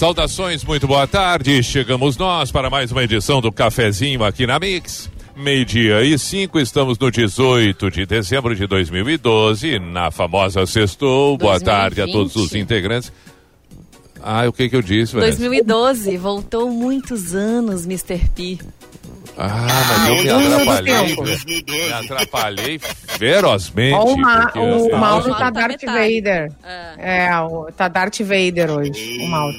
Saudações, muito boa tarde. Chegamos nós para mais uma edição do Cafezinho aqui na Mix. Meio-dia e cinco, estamos no 18 de dezembro de 2012, na famosa Sextou. Boa 2020. tarde a todos os integrantes. Ah, o que que eu disse, Vanessa? 2012, voltou muitos anos, Mr. P. Ah, mas eu me Não, não, atrapalhei. não, velho. 2012. Me atrapalhei ferozmente. Ó, o, Ma porque o eu- Mauro Mauro tá Darth. Vader. É, o, tá Darth Vader hoje, o Mauro.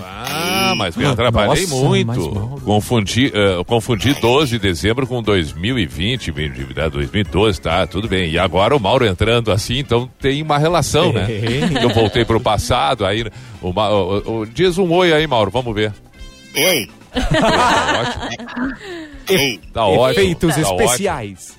Ah, mas me atrapalhei Nossa, muito. Confundi, eh, confundi 12 de dezembro com 2020, me- de- né, 2012, tá, tudo bem. E agora o Mauro entrando assim, então tem uma relação, né? Eu voltei pro passado, aí o, o- o- diz um oi aí, Mauro, vamos ver. Oi. Tá ótimo, tá ótimo. Efeitos tá ótimo. especiais.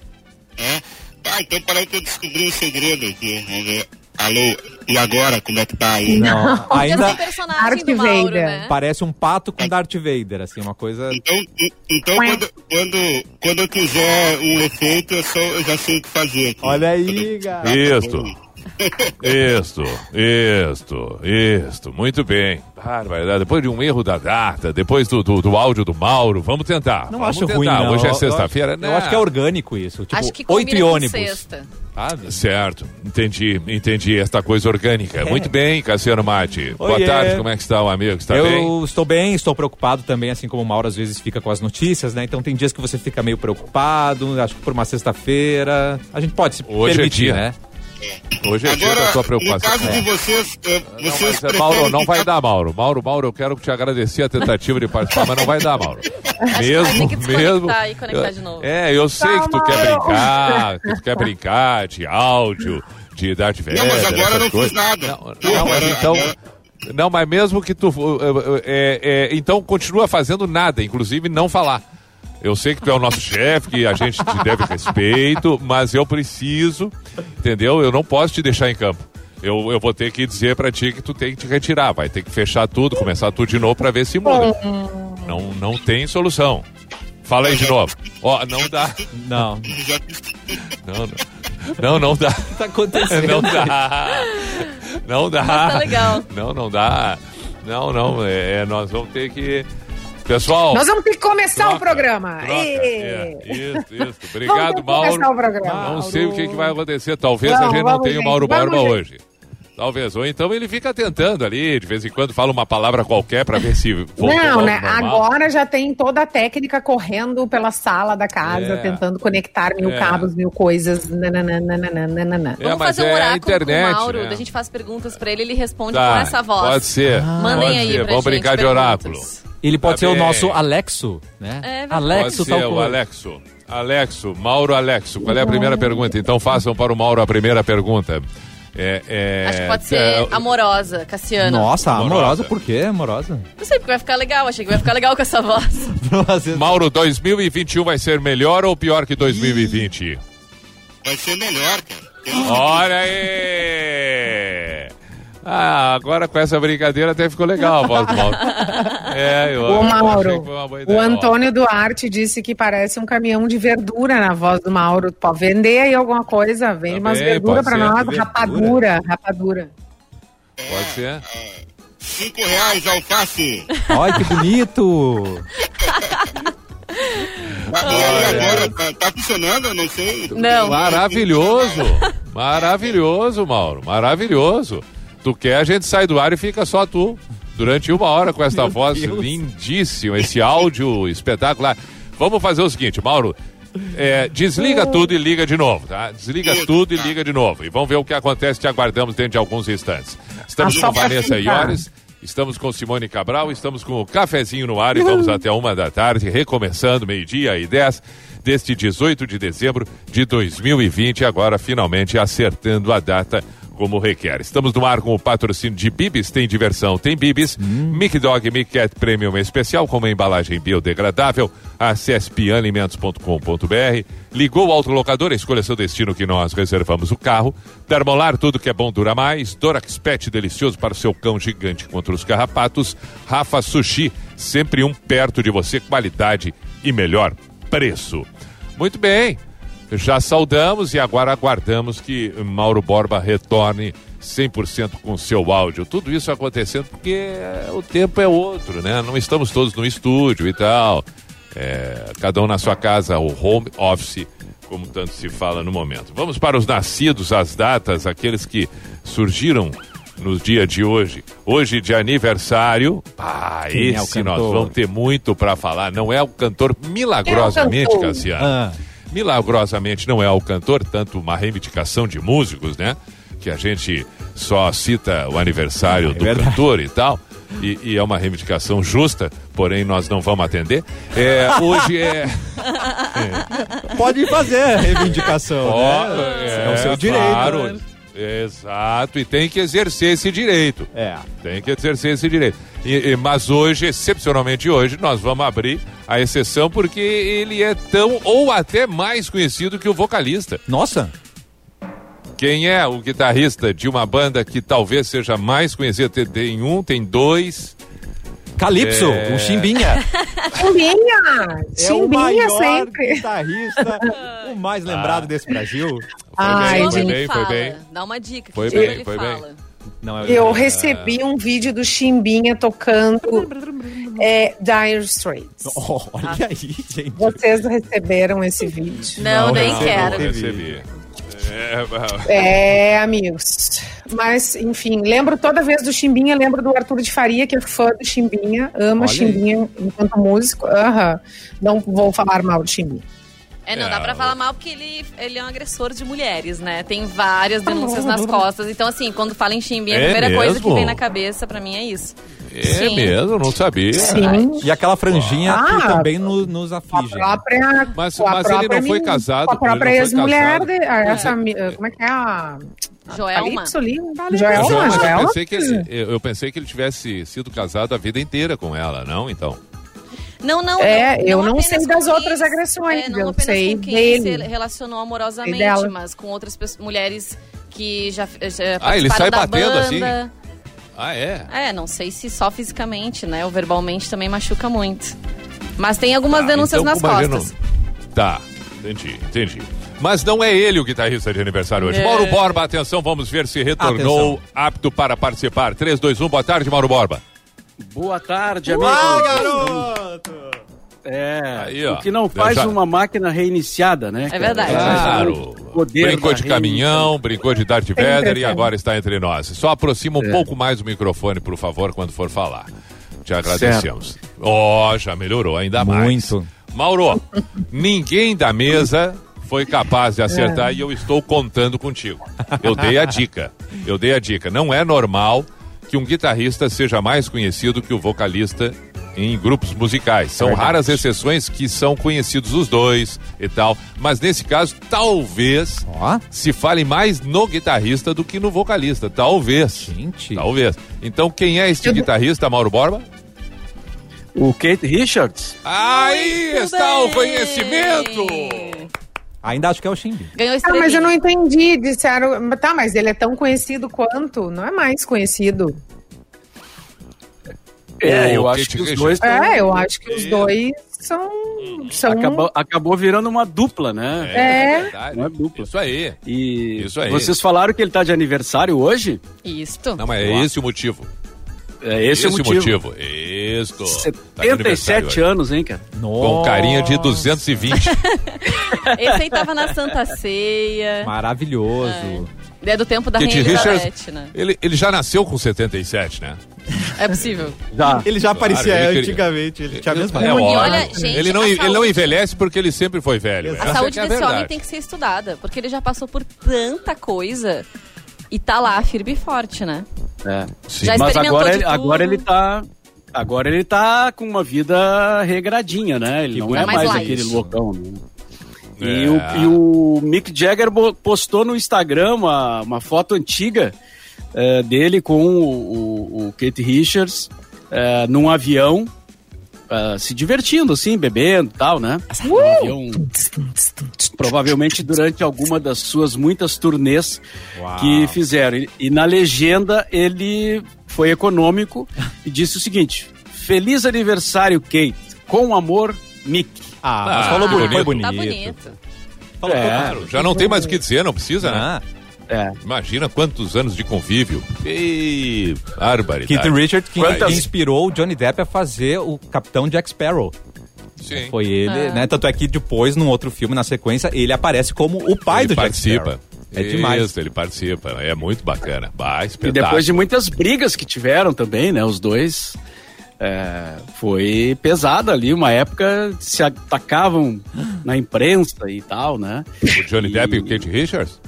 É? Ah, então peraí que eu descobri um segredo aqui. Vamos ver. Alô, e agora, como é que tá aí? Não, ainda Darth do Mauro, Vader. né? parece um pato com Darth Vader, assim, uma coisa. Então, e- então quando, quando, quando eu quiser um efeito, eu, só, eu já sei o que fazer aqui. Olha aí, cara. Isto. Isto, isto, isto. Muito bem. Barbaridade. Depois de um erro da data, depois do, do, do áudio do Mauro, vamos tentar. Não vamos acho tentar. ruim, não. Hoje é Eu- sexta-feira, Eu, né? acho, eu acho que é orgânico isso. Tipo, Acho que oito e ônibus. sexta. Sabe? Certo, entendi, entendi esta coisa orgânica. Muito bem, Cassiano Mate. Boa tarde, como é que está o amigo? Está eu bem? estou bem, estou preocupado também, assim como o Mauro às vezes fica com as notícias, né? Então tem dias que você fica meio preocupado, acho que por uma sexta-feira. A gente pode se Hoje é permitir, dia. né? Hoje é dia da Agora, sua no preocupação. caso de vocês, eh, Não, vocês mas, preferem Mauro, não vai dar, Mauro. Mauro, Mauro, eu quero te agradecer a tentativa de participar, mas não vai dar, Mauro. Mesmo, Tem que mesmo. e conectar de novo. É, eu sei que tu quer brincar, que tu quer brincar de áudio, de Darth Vader. Não, mas agora não coisas. fiz nada. Não, não, mas Agora- então. Não, mas mesmo que tu. é, é, então continua fazendo nada, inclusive não falar. Eu sei que tu é o nosso chefe, que a gente te deve respeito, mas eu preciso, entendeu? Eu não posso te deixar em campo. Eu, eu vou ter que dizer pra ti que tu tem que te retirar. Vai ter que fechar tudo, começar tudo de novo pra ver se muda. Não, não tem solução. Fala aí de novo. Ó, não dá. Não. Não, não. Não, não dá. tá acontecendo? Não dá. Não dá. Mas tá legal. Não, não dá. Não, não. É, nós vamos ter que. Pessoal. Nós vamos ter que começar troca, o programa. troca. É, isso, isso. Vamos Obrigado, ter que começar o Mauro. programa. Não sei o que, que vai acontecer. Talvez a Vamos, gente não tenha o gente. Mauro Vamos, Borba gente. hoje. Talvez. Ou então ele fica tentando ali, de vez em quando fala uma palavra qualquer pra ver se Não, né? Agora já tem toda a técnica correndo pela sala da casa, É. tentando conectar mil É. cabos, mil coisas. Nananana. É, Vamos fazer um é a oráculo internet, com o Mauro, né? a gente faz perguntas pra ele, ele responde Tá, com essa voz. Pode ser. Mandem pode aí ser. pra Vamos gente brincar de perguntas. oráculo. Ele pode Tá ser o bem. nosso Alexo, né? É. Alexo Pode tal ser o coisa. Alexo. Alexo, Mauro Alexo. Qual é a primeira pergunta? Então façam para o Mauro a primeira pergunta. É, é, Acho que pode ser é, amorosa, Cassiano. Nossa, Amorosa. amorosa. por quê? Amorosa? Não sei, porque vai ficar legal. Achei que vai ficar legal com essa voz. Mauro, 2021 vai ser melhor ou pior que 2020? Vai ser melhor, cara. Olha aí! Ah, agora com essa brincadeira até ficou legal a voz do Mauro. É, eu, Ô, Mauro, o Ó, Antônio Duarte disse que parece um caminhão de verdura na voz do Mauro. Pode vender aí alguma coisa? Vende Tá umas verduras pra nós. Verdura? Rapadura, rapadura. Pode ser? Cinco reais alface. Olha que bonito! E aí agora, tá, tá funcionando? Eu não sei. Não. Maravilhoso! Maravilhoso, Mauro. Maravilhoso. Tu quer, a gente sai do ar e fica só tu. Durante uma hora com esta voz Deus. lindíssima, esse áudio espetacular. Vamos fazer o seguinte, Mauro. é, desliga tudo e liga de novo, tá? Desliga tudo e liga de novo. E vamos ver o que acontece. Te aguardamos dentro de alguns instantes. Estamos Ah, com Vanessa ficar. Iores, estamos com Simone Cabral, estamos com o cafezinho no ar e vamos até uma da tarde, recomeçando meio-dia e dez deste 18 de dezembro de 2020, agora finalmente acertando a data como requer. Estamos no ar com o patrocínio de Bibis, tem diversão, tem Bibis, Mic Dog Mic Cat Premium especial com uma embalagem biodegradável, acesse pianalimentos.com.br, ligou o autolocador, escolha seu destino que nós reservamos o carro, Termolar, tudo que é bom dura mais, Dorax Pet delicioso para o seu cão gigante contra os carrapatos, Rafa Sushi, sempre um perto de você, qualidade e melhor preço. Muito bem, já saudamos e agora aguardamos que Mauro Borba retorne 100% com seu áudio. Tudo isso acontecendo porque o tempo é outro, né? Não estamos todos no estúdio e tal. É, cada um na sua casa, o home office, como tanto se fala no momento. Vamos para os nascidos, as datas, aqueles que surgiram no dia de hoje. Hoje de aniversário. Pá, Quem é o esse nós cantor? vamos ter muito para falar. Não é o cantor milagrosamente, cantor? Cassiano. Ah. Milagrosamente não é o cantor, tanto uma reivindicação de músicos, né? Que a gente só cita o aniversário É do verdade. cantor e tal. E, e é uma reivindicação justa, porém nós não vamos atender. É, hoje é. Pode fazer a reivindicação, Ó, né? É, o seu direito. claro. Exato, e tem que exercer esse direito. É. Tem que exercer esse direito. E- e- mas hoje, excepcionalmente hoje, nós vamos abrir a exceção porque ele é tão ou até mais conhecido que o vocalista. Nossa, Quem é o guitarrista de uma banda que talvez seja mais conhecida? Tem- Tem um, tem dois. Calypso, É. o Chimbinha. Chimbinha! É o Chimbinha maior sempre. guitarrista, o mais lembrado desse Brasil. Ai, bem, foi bem, foi bem. Dá uma dica. Foi que bem, ele foi bem. fala? Não é Eu recebi um vídeo do Chimbinha tocando é, Dire Straits. Olha aí, gente. Vocês receberam esse vídeo? Não, Não, nem não. quero. Não. Recebi. É, É, amigos. Mas, enfim, lembro toda vez do Chimbinha, lembro do Arthur de Faria, que é fã do Chimbinha, ama Olha Chimbinha enquanto músico. Aham. Não vou falar mal de Chimbinha. É, não É, dá pra o- falar mal porque ele, ele é um agressor de mulheres, né? Tem várias denúncias nas costas. Então, assim, quando fala em chimbinha, a É primeira coisa que mesmo? vem na cabeça pra mim é isso. É Sim. mesmo, não sabia. Sim. E aquela franjinha Ah, que também no- nos a aflige. né? própria. Mas- mas ele não foi casado, Com a não própria foi ex-mulher. Essa, mi- como é que é a. Joelma. João, Joelma, mas eu, Joelma. pensei que ele, eu pensei que ele tivesse sido casado a vida inteira com ela, não? Então. Não, não. É, não, eu não apenas sei das quem- outras agressões, É, não eu apenas sei com quem dele. ele se relacionou amorosamente, mas com outras pessoas, mulheres que já, já Ah, ele participaram sai da batendo banda. assim? Ah, é? É, não sei se só fisicamente, né? Ou verbalmente também machuca muito. Mas tem algumas Ah, denúncias então, nas gente costas. não- Tá, entendi, entendi. Mas não é ele o guitarrista de aniversário hoje. É. Mauro Borba, atenção, vamos ver se retornou Atenção. apto para participar. 3, 2, 1, boa tarde, Mauro Borba. Boa tarde, amigos. Ah, garoto! É, Aí, ó. o que não faz Já- uma máquina reiniciada, né? É verdade. Claro. Brincou de caminhão, brincou de Darth Vader e agora está entre nós. Só aproxima um É. pouco mais o microfone, por favor, quando for falar. Te agradecemos. Ó, já melhorou ainda mais. Muito. Mauro, ninguém da mesa foi capaz de acertar e eu estou contando contigo. Eu dei a dica. Eu dei a dica. Não é normal que um guitarrista seja mais conhecido que o vocalista em grupos musicais. São raras exceções que são conhecidos os dois e tal. Mas nesse caso, talvez Ó, se fale mais no guitarrista do que no vocalista. Talvez. gente. Talvez. Então, quem é este guitarrista, Mauro Borba? O Kate Richards. Aí Muito está o bem. conhecimento! Ainda acho que é o Chimbi. Ganhou Ah, mas eu não entendi. Disseram. Tá, mas ele é tão conhecido quanto? Não é mais conhecido. É, eu O acho que os dois É, eu acho que os dois são. são acabou, acabou virando uma dupla, né? É. Não é dupla. Isso aí. E Isso aí. vocês falaram que ele tá de aniversário hoje? Isto. Não, mas é esse o motivo. É esse, é o motivo. Isso. Tá de aniversário 77 hoje. anos, hein, cara? Com carinha de 220. Esse aí tava na Santa Ceia. Maravilhoso. É do tempo da Kate Rainha Richards, Elizabeth, né? ele, ele já nasceu com 77, né? É possível. Já. Ele já aparecia ele queria- antigamente, ele tinha a mesma É olha, gente, ele, não, a ele não saúde- envelhece porque ele sempre foi velho. A Essa saúde é desse verdade. homem tem que ser estudada, porque ele já passou por tanta coisa e tá lá firme e forte, né? É. Sim. Já Mas experimentou agora, de ele- agora ele tá. Agora ele tá com uma vida regradinha, né? Ele Que não é Tá mais mais light. aquele loucão, né? É. E, o, e o Mick Jagger postou no Instagram uma, uma foto antiga eh, dele com o, o- o Kate Richards eh, num avião, eh, se divertindo, assim, bebendo e tal, né? Um avião, provavelmente durante alguma das suas muitas turnês que fizeram. E, e na legenda ele foi econômico e disse o seguinte: Feliz aniversário, Kate. Com amor, Mick. Ah, mas Ah, falou que bonito, foi bonito. Tá bonito. Falou É. Claro, já não tem mais o que dizer, não precisa, né? Ah, É. Imagina quantos anos de convívio. E barbaridade. Keith Richard que, Quantas- que inspirou o Johnny Depp a fazer o Capitão Jack Sparrow. Sim. Foi ele, É. né? Tanto é que depois, num outro filme, na sequência, ele aparece como o pai ele do Jack participa. Sparrow. É demais. Isso, ele participa. É muito bacana. Bah, E espetáculo. depois de muitas brigas que tiveram também, né? Os dois. É, foi pesado ali, uma época se atacavam na imprensa e tal, né? O Johnny Depp e o Kate Richards?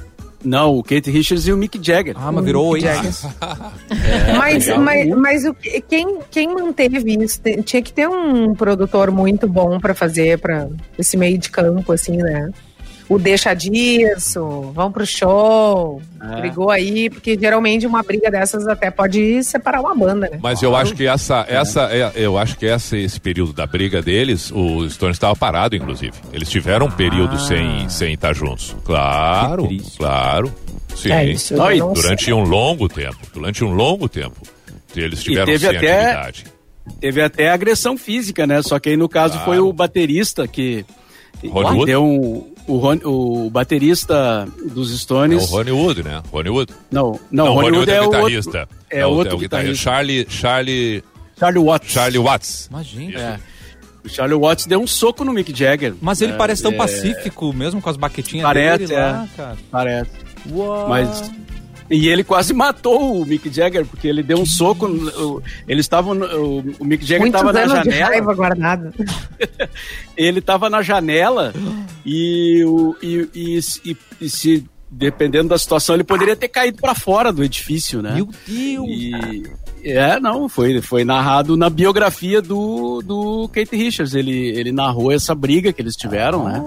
Não, o Kate Richards e o Mick Jagger. Ah, mas virou Mick ex. Jagger. É, mas, mas, mas o que- quem, quem manteve isso? Tinha que ter um produtor muito bom pra fazer para esse meio de campo, assim, né? O deixa disso, vão pro show, É. brigou aí, porque geralmente uma briga dessas até pode separar uma banda, né? Mas eu acho que essa, essa, é, eu acho que essa, esse período da briga deles, o Stones estava parado, inclusive. Eles tiveram um período sem, sem estar juntos. Claro, claro. Sim. É isso. Não, e não sei. Durante um longo tempo. Durante um longo tempo. Eles tiveram teve sem até- atividade. Teve até agressão física, né? Só que aí no caso Claro. foi o baterista que. Ronnie Wood? Deu um, o, Ron- o baterista dos É o Stones. Ronnie Wood, né? Ronnie Wood. Não, não, Não, o Ronnie Wood é, o outro. guitarrista. é o, outro o guitarrista. guitarrista. Charlie, Charlie, Charlie Watts. Charlie Watts. Imagina. É. O Charlie Watts deu um soco no Mick Jagger. Mas ele É, parece tão é, pacífico, mesmo com as baquetinhas Parece, dele lá, cara. Parece. Uau. Mas. E ele quase matou o Mick Jagger, porque ele deu um soco. no- Eles estavam. no- O, o Mick Jagger estava na anos de janela. raiva guardado. ele estava na janela e, o, e, e, e- e se dependendo da situação ele poderia ter caído para fora do edifício, né? Meu Deus. E é, não, foi, foi narrado na biografia do, do Kate Richards. Ele, ele narrou essa briga que eles tiveram, né?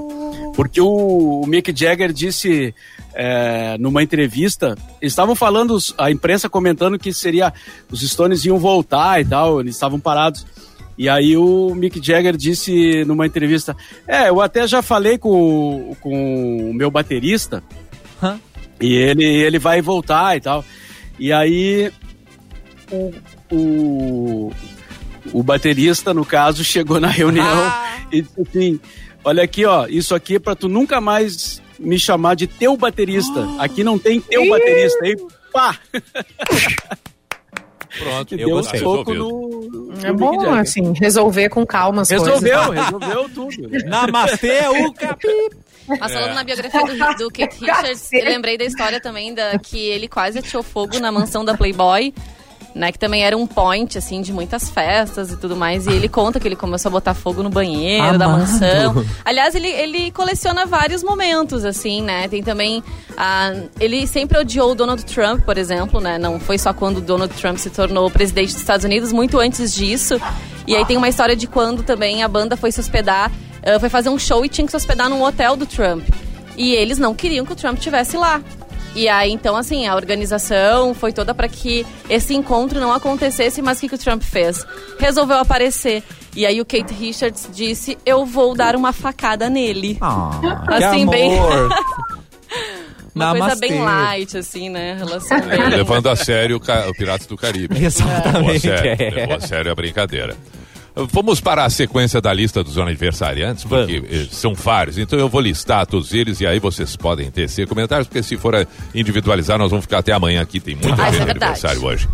Porque o, o Mick Jagger disse é, numa entrevista, eles estavam falando, a imprensa comentando que seria os Stones iam voltar e tal, eles estavam parados. E aí o Mick Jagger disse numa entrevista, é, eu até já falei com, com o meu baterista e ele, ele vai voltar e tal. E aí o, o, o baterista, no caso, chegou na reunião e disse assim: Olha aqui, ó, isso aqui é pra tu nunca mais me chamar de teu baterista. Aqui não tem teu baterista. Aí, pá! Pronto, Deu um tá soco resolvido. no, no É bom, assim, resolver com calma as Resolveu, coisas. resolveu tudo. né? Namastê, o capi. Mas falando na biografia do, do Kate Richards, eu lembrei da história também da que ele quase atirou fogo na mansão da Playboy. Né, que também era um point, assim, de muitas festas e tudo mais. E ele conta que ele começou a botar fogo no banheiro da Amado. mansão. Aliás, ele, ele coleciona vários momentos, assim, né? Tem também. ah, ele sempre odiou o Donald Trump, por exemplo, né? Não foi só quando o Donald Trump se tornou presidente dos Estados Unidos, muito antes disso. E aí tem uma história de quando também a banda foi se hospedar, ah, foi fazer um show e tinha que se hospedar num hotel do Trump. E eles não queriam que o Trump estivesse lá. E aí, então, assim, a organização foi toda para que esse encontro não acontecesse, mas o que, que o Trump fez? Resolveu aparecer. E aí o Kate Richards disse, eu vou dar uma facada nele. Ah, Assim, que bem-. Uma coisa Namastê. bem light, assim, né? Relação É, bem... levando a sério o, ca- o Piratas do Caribe. Levou a Exatamente. sério, é. levou a sério a brincadeira. Vamos para a sequência da lista dos aniversariantes, porque Vamos. eh, são vários. Então eu vou listar todos eles e aí vocês podem tecer comentários, porque se for eh, individualizar, nós vamos ficar até amanhã aqui. Tem muita Ah, gente é de verdade. aniversário hoje.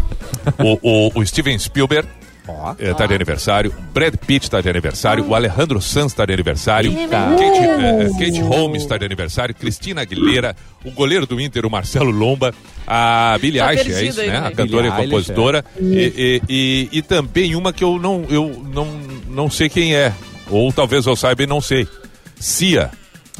O, o- o Steven Spielberg Ó. está de aniversário, Brad Pitt está de aniversário, o Alejandro Sanz está de aniversário, É Kate, eh, Kate Holmes está de aniversário, Cristina Aguilera, o goleiro do Inter, o Marcelo Lomba, a Billie Tá Eilish, é isso, aí, né? A cantora e Billie Eilish, compositora. E, e- e- e também uma que eu não, eu não, não sei quem é. Ou talvez eu saiba e não sei. Cia.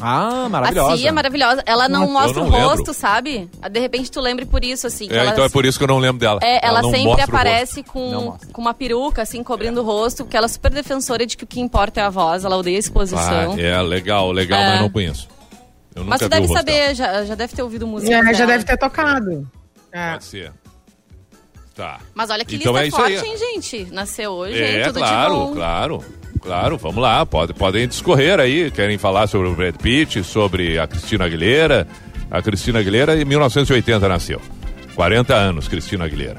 Ah, A maravilhosa. Cia é maravilhosa. Ela não Eu mostra não o lembro. rosto, sabe? De repente tu lembre por isso, assim. É, ela, então é por isso que eu não lembro dela. É, ela, não sempre aparece com, com uma peruca, assim, cobrindo o rosto, porque ela é super defensora de que o que importa é a voz, ela odeia a exposição. Ah, é, legal, legal, É. mas não conheço. Eu Mas tu deve saber, já, já deve ter ouvido música. É, já deve ter tocado. É. Pode ser. Tá. Mas olha que Então lista é forte, aí. hein, gente? Nasceu hoje, É, hein? Tudo claro, de bom. claro. Claro, vamos lá, pode, podem discorrer aí. Querem falar sobre o Brad Pitt, sobre a Cristina Aguilera. A Cristina Aguilera em 1980 nasceu. 40 anos, Cristina Aguilera.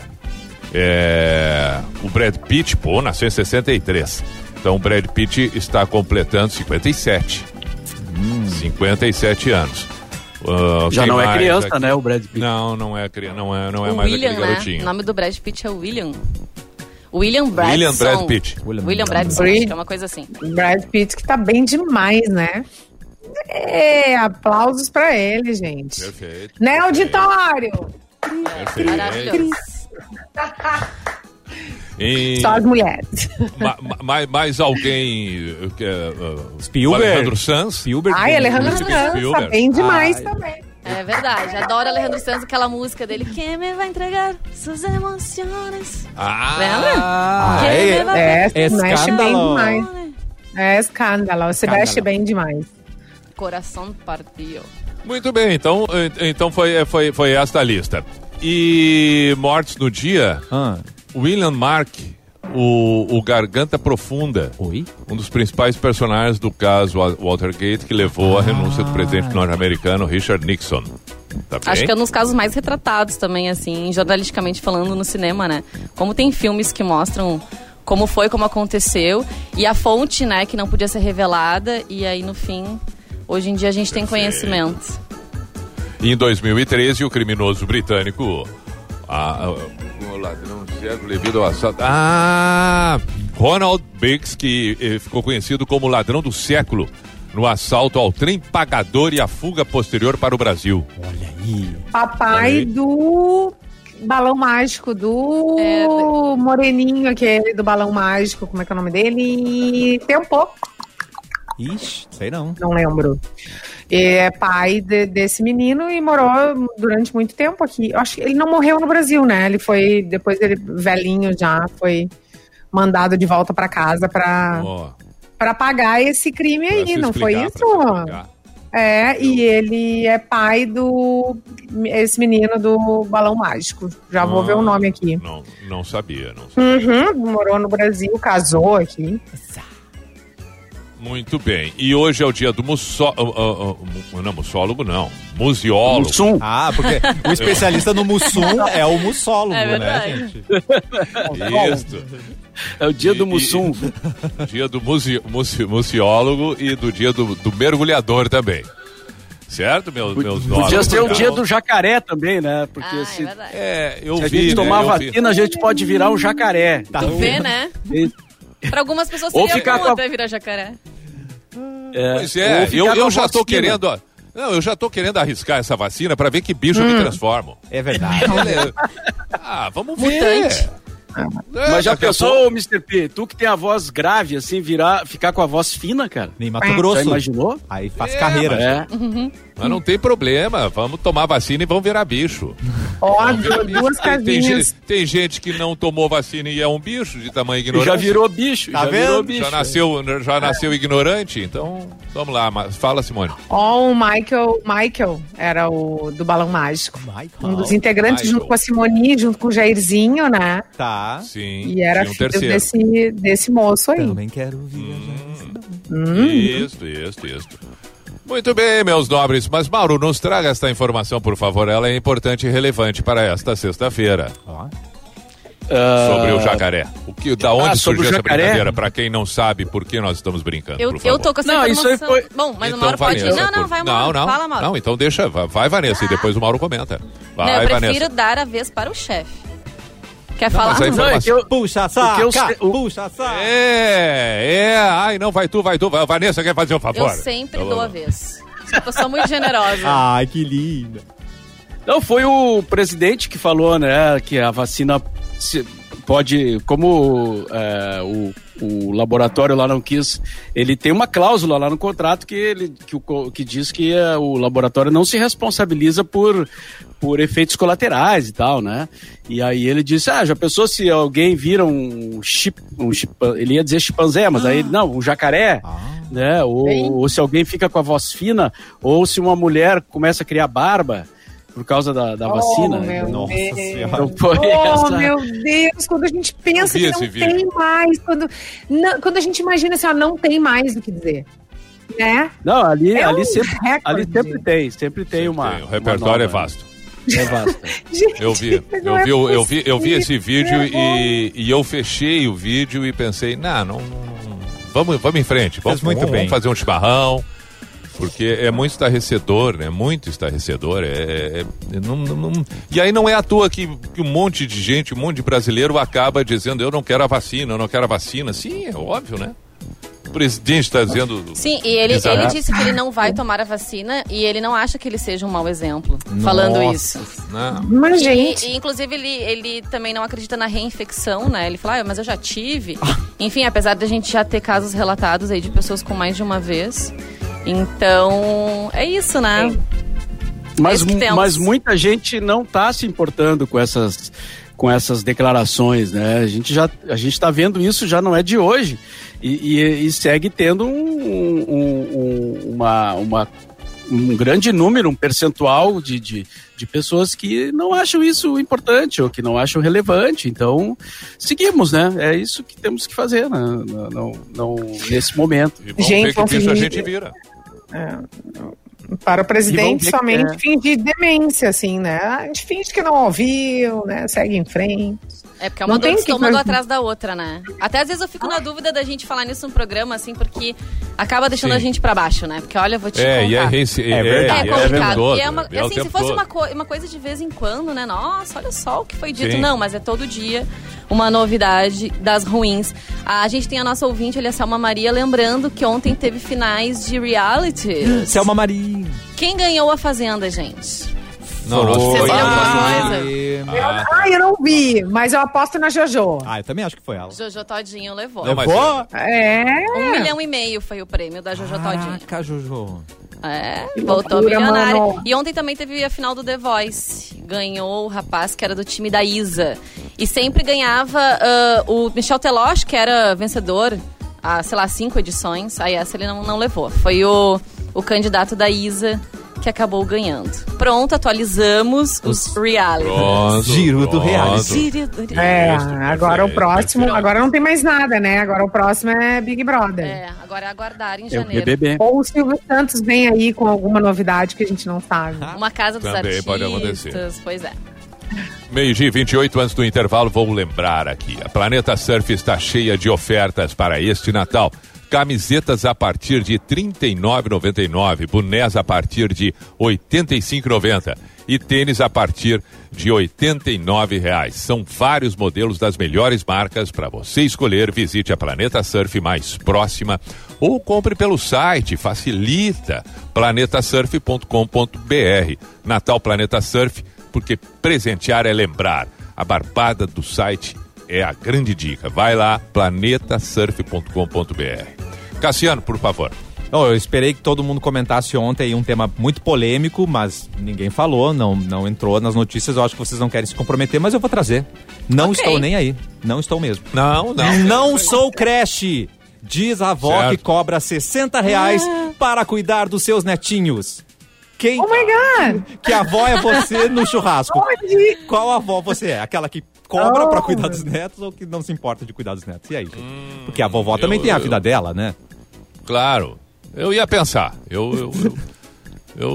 É, o Brad Pitt, pô, nasceu em 63. Então o Brad Pitt está completando 57. 57 anos. Ah, Já não é criança, aqui? né, o Brad Pitt. Não, não é criança, não é, não é o mais William, aquele né? garotinho. O nome do Brad Pitt é William. William Bradson. William Brad Pitt. William- William Bradson, Brad- é uma coisa assim. Brad Pitt que tá bem demais, né? É, aplausos pra ele, gente. Perfeito. Né, auditório? Perfeito. Maravilhoso. E Só as mulheres. ma- ma- mais, mais alguém uh, Spielberg. Alejandro Sanz. Spielberg. Ai, Alejandro Sanz, tá bem demais Ai. também. É verdade. Adoro Alejandro Sanz, aquela música dele. Quem me vai entregar suas emoções? Ah, Ah, Quem é, me vai É, É mexe bem escândalo. demais. É escândalo, se Escândalo. mexe bem demais. Coração partiu. Muito bem, então, então foi, foi, foi esta a lista. E mortes no dia, Ah, William Mark, o, o Garganta Profunda, oi? um dos principais personagens do caso Wa- Watergate que levou à renúncia do presidente norte-americano Richard Nixon. Tá? Acho que é um dos casos mais retratados também, assim, jornalisticamente falando no cinema, né? Como tem filmes que mostram como foi, como aconteceu, e a fonte, né, que não podia ser revelada, e aí no fim, hoje em dia a gente tem conhecimento. Em 2013, o criminoso britânico. a- ladrão cego devido ao assalto. Ah! Ronald Biggs, que eh, ficou conhecido como ladrão do século no assalto ao trem pagador e a fuga posterior para o Brasil. Olha aí. Papai Aí. do balão mágico, do É, moreninho aquele do balão mágico, como é que é o nome dele? Tempo, Ixi, sei não. não lembro. É pai de- desse menino e morou durante muito tempo aqui. Eu acho que ele não morreu no Brasil, né? Ele foi, depois ele, velhinho já, foi mandado de volta pra casa pra, Ó, pra pagar esse crime pra aí, se não foi explicar, isso? explicar. É, e ele é pai do. Esse menino do balão mágico. Já vou Ah. ver o nome aqui. Não, não sabia, não sabia. Uhum, morou no Brasil, casou aqui. Muito bem. E hoje é o dia do mussó... ah, ah, ah, não, mussólogo não. Museólogo. Mussum. Ah, porque o especialista no mussum é o mussólogo, É né, verdade. gente? Isso. É o dia E- do e- Mussum. Dia do musi, musi, museólogo e do dia do, do mergulhador também. Certo, meus, meus Podia nobres? ser o dia do jacaré também, né? Porque Ah, se, é verdade. É, eu se a vi, gente né, tomar eu vi. vacina, a gente pode virar um jacaré. Tá Tu vendo? vê, né? Pra algumas pessoas Ou seria ficar bom com a- até virar jacaré. É, Pois é, eu, eu já tô vacina. querendo... ó, Não, eu já tô querendo arriscar essa vacina pra ver que bicho eu Hum. me transformo. É verdade. Ah, vamos ver. Mutante. É, Mas já pensou, Mr. P, tu que tem a voz grave, assim, virar, ficar com a voz fina, cara? Nem Mato Já Grosso. imaginou? Aí faz É, carreira. É. Mas não tem problema, vamos tomar vacina e vamos virar bicho. Ó, Vamos virar bicho. duas Tem- tem, casinhas. gente, tem gente que não tomou vacina e é um bicho de tamanho E ignorante. já virou bicho, Tá já vendo? virou bicho. Já nasceu, já nasceu ignorante, então vamos lá, mas fala, Simone. Ó, o Michael, Michael era o do balão mágico. Michael. Um dos integrantes, Michael. junto com a Simone, junto com o Jairzinho, né? Tá. Sim. E era um filho terceiro. desse, desse moço aí. Também quero viajar. Hum. Isso, isso, isso. Muito bem, meus nobres. Mas, Mauro, nos traga esta informação, por favor. Ela é importante e relevante para esta sexta-feira. Ah, Sobre o jacaré. O que, da onde Ah, surgiu essa brincadeira? Para quem não sabe por que nós estamos brincando, Eu, por favor. eu tô com essa Não, isso aí informação. foi- Bom, mas Então, o Mauro pode... Vanessa, Não, não, vai, Mauro. Não, não. Fala, Mauro. Não, então deixa. Vai, vai, Vanessa, e depois o Mauro comenta. Vai, Não, eu prefiro Vanessa. dar a vez para o chefe. Quer Não, falar? mas aí Não, é eu- Puxa, eu saca! o- Puxa, saca! É, é. Ai, não, vai tu, vai tu. Vai, Vanessa quer fazer um favor. Eu sempre Então, dou a vez. Sou uma pessoa muito generosa. Ai, que linda. Não, foi o presidente que falou, né, que a vacina se- pode, como é, o, o laboratório lá não quis, ele tem uma cláusula lá no contrato que ele que, o que diz que é, o laboratório não se responsabiliza por por efeitos colaterais e tal, né? E aí ele disse, ah, já pensou se alguém vira um chip, um chimpan- ele ia dizer chimpanzé, mas aí ele, não, um jacaré, Ah. né? Ou, ou se alguém fica com a voz fina, ou se uma mulher começa a criar barba por causa da, da vacina. Oh, meu Nossa Deus. Senhora. Foi Oh, essa. meu Deus, quando a gente pensa que não vídeo. tem mais, quando, não- quando a gente imagina assim, ó, não tem mais o que dizer. Né? Não, ali, É ali, um sempre, recorde. ali sempre tem, sempre tem Sempre uma. tem, O repertório é uma nova, vasto. né? É vasto. Gente, Eu vi, eu é vi, o- eu vi, eu vi esse vídeo e, e eu fechei o vídeo e pensei, não, não, não- vamos, vamos em frente, vamos, muito vamos, bem. vamos fazer um chimarrão, Porque é muito estarrecedor, né? Muito estarrecedor. É, é- é- não- não- não- E aí não é à toa que, que um monte de gente, um monte de brasileiro acaba dizendo eu não quero a vacina, eu não quero a vacina. Sim, é óbvio, né? O presidente está dizendo. Sim, e ele, ele disse que ele não vai tomar a vacina e ele não acha que ele seja um mau exemplo falando Nossa. isso. Não. Mas, E, gente, e, inclusive, ele, ele também não acredita na reinfecção, né? Ele fala, ah, mas eu já tive. Enfim, apesar de a gente já ter casos relatados aí de pessoas com mais de uma vez. Então, é isso, né? Mas, Esse que temos. mas muita gente não está se importando com essas, com essas declarações, né? A gente já a gente está vendo isso já não é de hoje e, e- e segue tendo um, um- um- uma, uma- um grande número, um percentual de, de, de pessoas que não acham isso importante ou que não acham relevante. Então, seguimos, né? É isso que temos que fazer né? não, não, não- nesse momento. E vamos Gente, ver que bicho a gente vira. Para o presidente somente é. fingir demência, assim, né? A gente finge que não ouviu, né? Segue em frente. É porque é uma Não dor de que estômago atrás da outra, né? Até às vezes eu fico na dúvida da gente falar nisso no programa, assim, porque acaba deixando Sim. a gente pra baixo, né? Porque olha, eu vou te É, e é, contar. rece- É verdade. É tempo complicado. e é uma, é o assim, se fosse todo. uma, co- uma coisa de vez em quando, né? Nossa, olha só o que foi dito. Sim. Não, mas é todo dia uma novidade das ruins. A gente tem a nossa ouvinte, ali, a Selma Maria, lembrando que ontem teve finais de reality. Selma Maria. Quem ganhou a Fazenda, gente? Não, nós Vocês foi- viram Ah, alguma coisa? Ah, Ah, eu não vi, mas eu aposto na Jojo. Ah, eu também acho que foi ela. Jojo Todinho levou. Não, mas- Levou? É. Um milhão e meio foi o prêmio da Jojo Todinho. Caraca, Jojo. É, Que voltou loucura, milionária. mano. E ontem também teve a final do The Voice. Ganhou o rapaz que era do time da Isa. E sempre ganhava ah, o Michel Teloche, que era vencedor há, sei lá, cinco edições. Aí essa ele não, não levou. Foi o, o candidato da Isa que acabou ganhando. Pronto, atualizamos os, reality. Pronto, Giro do reality. Gíria do É, Isso, agora o próximo, agora não tem mais nada, né? Agora o próximo é Big Brother. É, agora é aguardar em É o janeiro. BBB. Ou o Silvio Santos vem aí com alguma novidade que a gente não sabe. Uma casa dos Também artistas. pode acontecer. Pois é. Meio-dia e 28 antes do intervalo, vou lembrar aqui. A Planeta Surf está cheia de ofertas para este Natal. Camisetas a partir de R$ 39,99, bonés a partir de R$ 85,90 e tênis a partir de 89 reais. São vários modelos das melhores marcas para você escolher. Visite a Planeta Surf mais próxima ou compre pelo site, facilita planetasurf.com.br. Natal Planeta Surf, porque presentear é lembrar. A barbada do site é a grande dica. Vai lá, planetasurf.com.br. Cassiano, por favor. Não, eu esperei que todo mundo comentasse ontem aí um tema muito polêmico, mas ninguém falou, não, não entrou nas notícias. Eu acho que vocês não querem se comprometer, mas eu vou trazer. Não Ok. estou nem aí. Não estou mesmo. Não, não. Não sou creche! Diz a avó Certo. que cobra 60 reais para cuidar dos seus netinhos. Quem Oh my God! que avó é você no churrasco? Onde? Qual avó você é? Aquela que cobra Oh. para cuidar dos netos ou que não se importa de cuidar dos netos? E aí, gente? Porque a vovó também eu- tem a eu- vida dela, né? Claro. Eu ia pensar. Eu, eu, eu,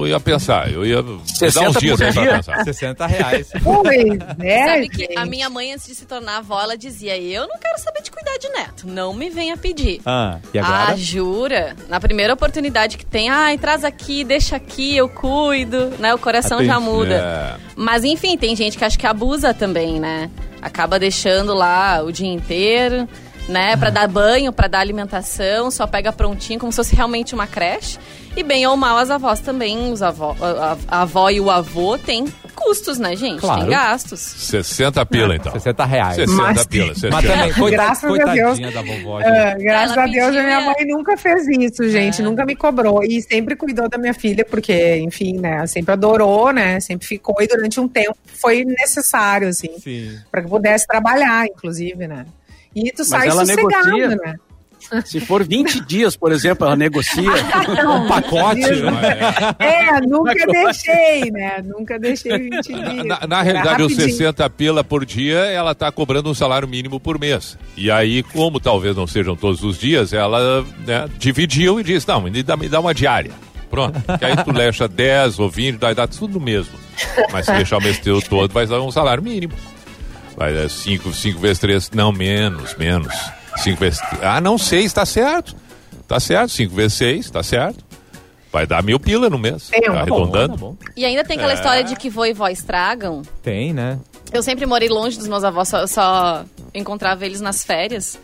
eu ia pensar. Eu ia dar 60 uns dias por aí pra dia? pensar. 60 reais. Pois é, Sabe que a minha mãe, antes de se tornar avó, ela dizia: Eu não quero saber de cuidar de neto. Não me venha pedir. Ah, e agora? Ah, jura? Na primeira oportunidade que tem, ai, traz aqui, deixa aqui, eu cuido, né? O coração já Atendi. muda. É. Mas enfim, tem gente que acha que abusa também, né? Acaba deixando lá o dia inteiro, né? Pra dar banho, pra dar alimentação, só pega prontinho, como se fosse realmente uma creche. E bem ou mal, as avós também, os avó, a- a avó e o avô têm custos, né, gente? Claro. Tem gastos. 60 pila, então. 60 reais. 60 Mas- pila. 60. Mas também, coita- Graças a coitadinha da vovó. Ah, graças Ela a Deus, a pediu minha mãe nunca fez isso, gente. É. Nunca me cobrou. E sempre cuidou da minha filha, porque, enfim, né? Sempre adorou, né? Sempre ficou. E durante um tempo foi necessário, assim, Sim. para que pudesse trabalhar, inclusive, né? E tu sai ela sossegado, negocia. né? Se for 20 dias, por exemplo, ela negocia. Um pacote. É, nunca deixei, né? Nunca deixei 20 dias. Na, na realidade, os rapidinho. 60 pila por dia, ela está cobrando um salário mínimo por mês. E aí, como talvez não sejam todos os dias, ela né, dividiu e disse, não, me dá, me dá uma diária. Pronto. Que aí tu lecha 10 ou 20, vai dar tudo no mesmo. Mas se deixar o mês teu todo, vai dar um salário mínimo. Vai dar 5 cinco vezes 3, não, menos, menos. 5 vezes... Ah, não, 6, tá certo. Tá certo, 5 vezes 6, tá certo. Vai dar mil pila no mês. É, tá bom, arredondando. Tá bom. E ainda tem aquela história de que vô e vó estragam. Tem, né? Eu sempre morei longe dos meus avós, só, só encontrava eles nas férias.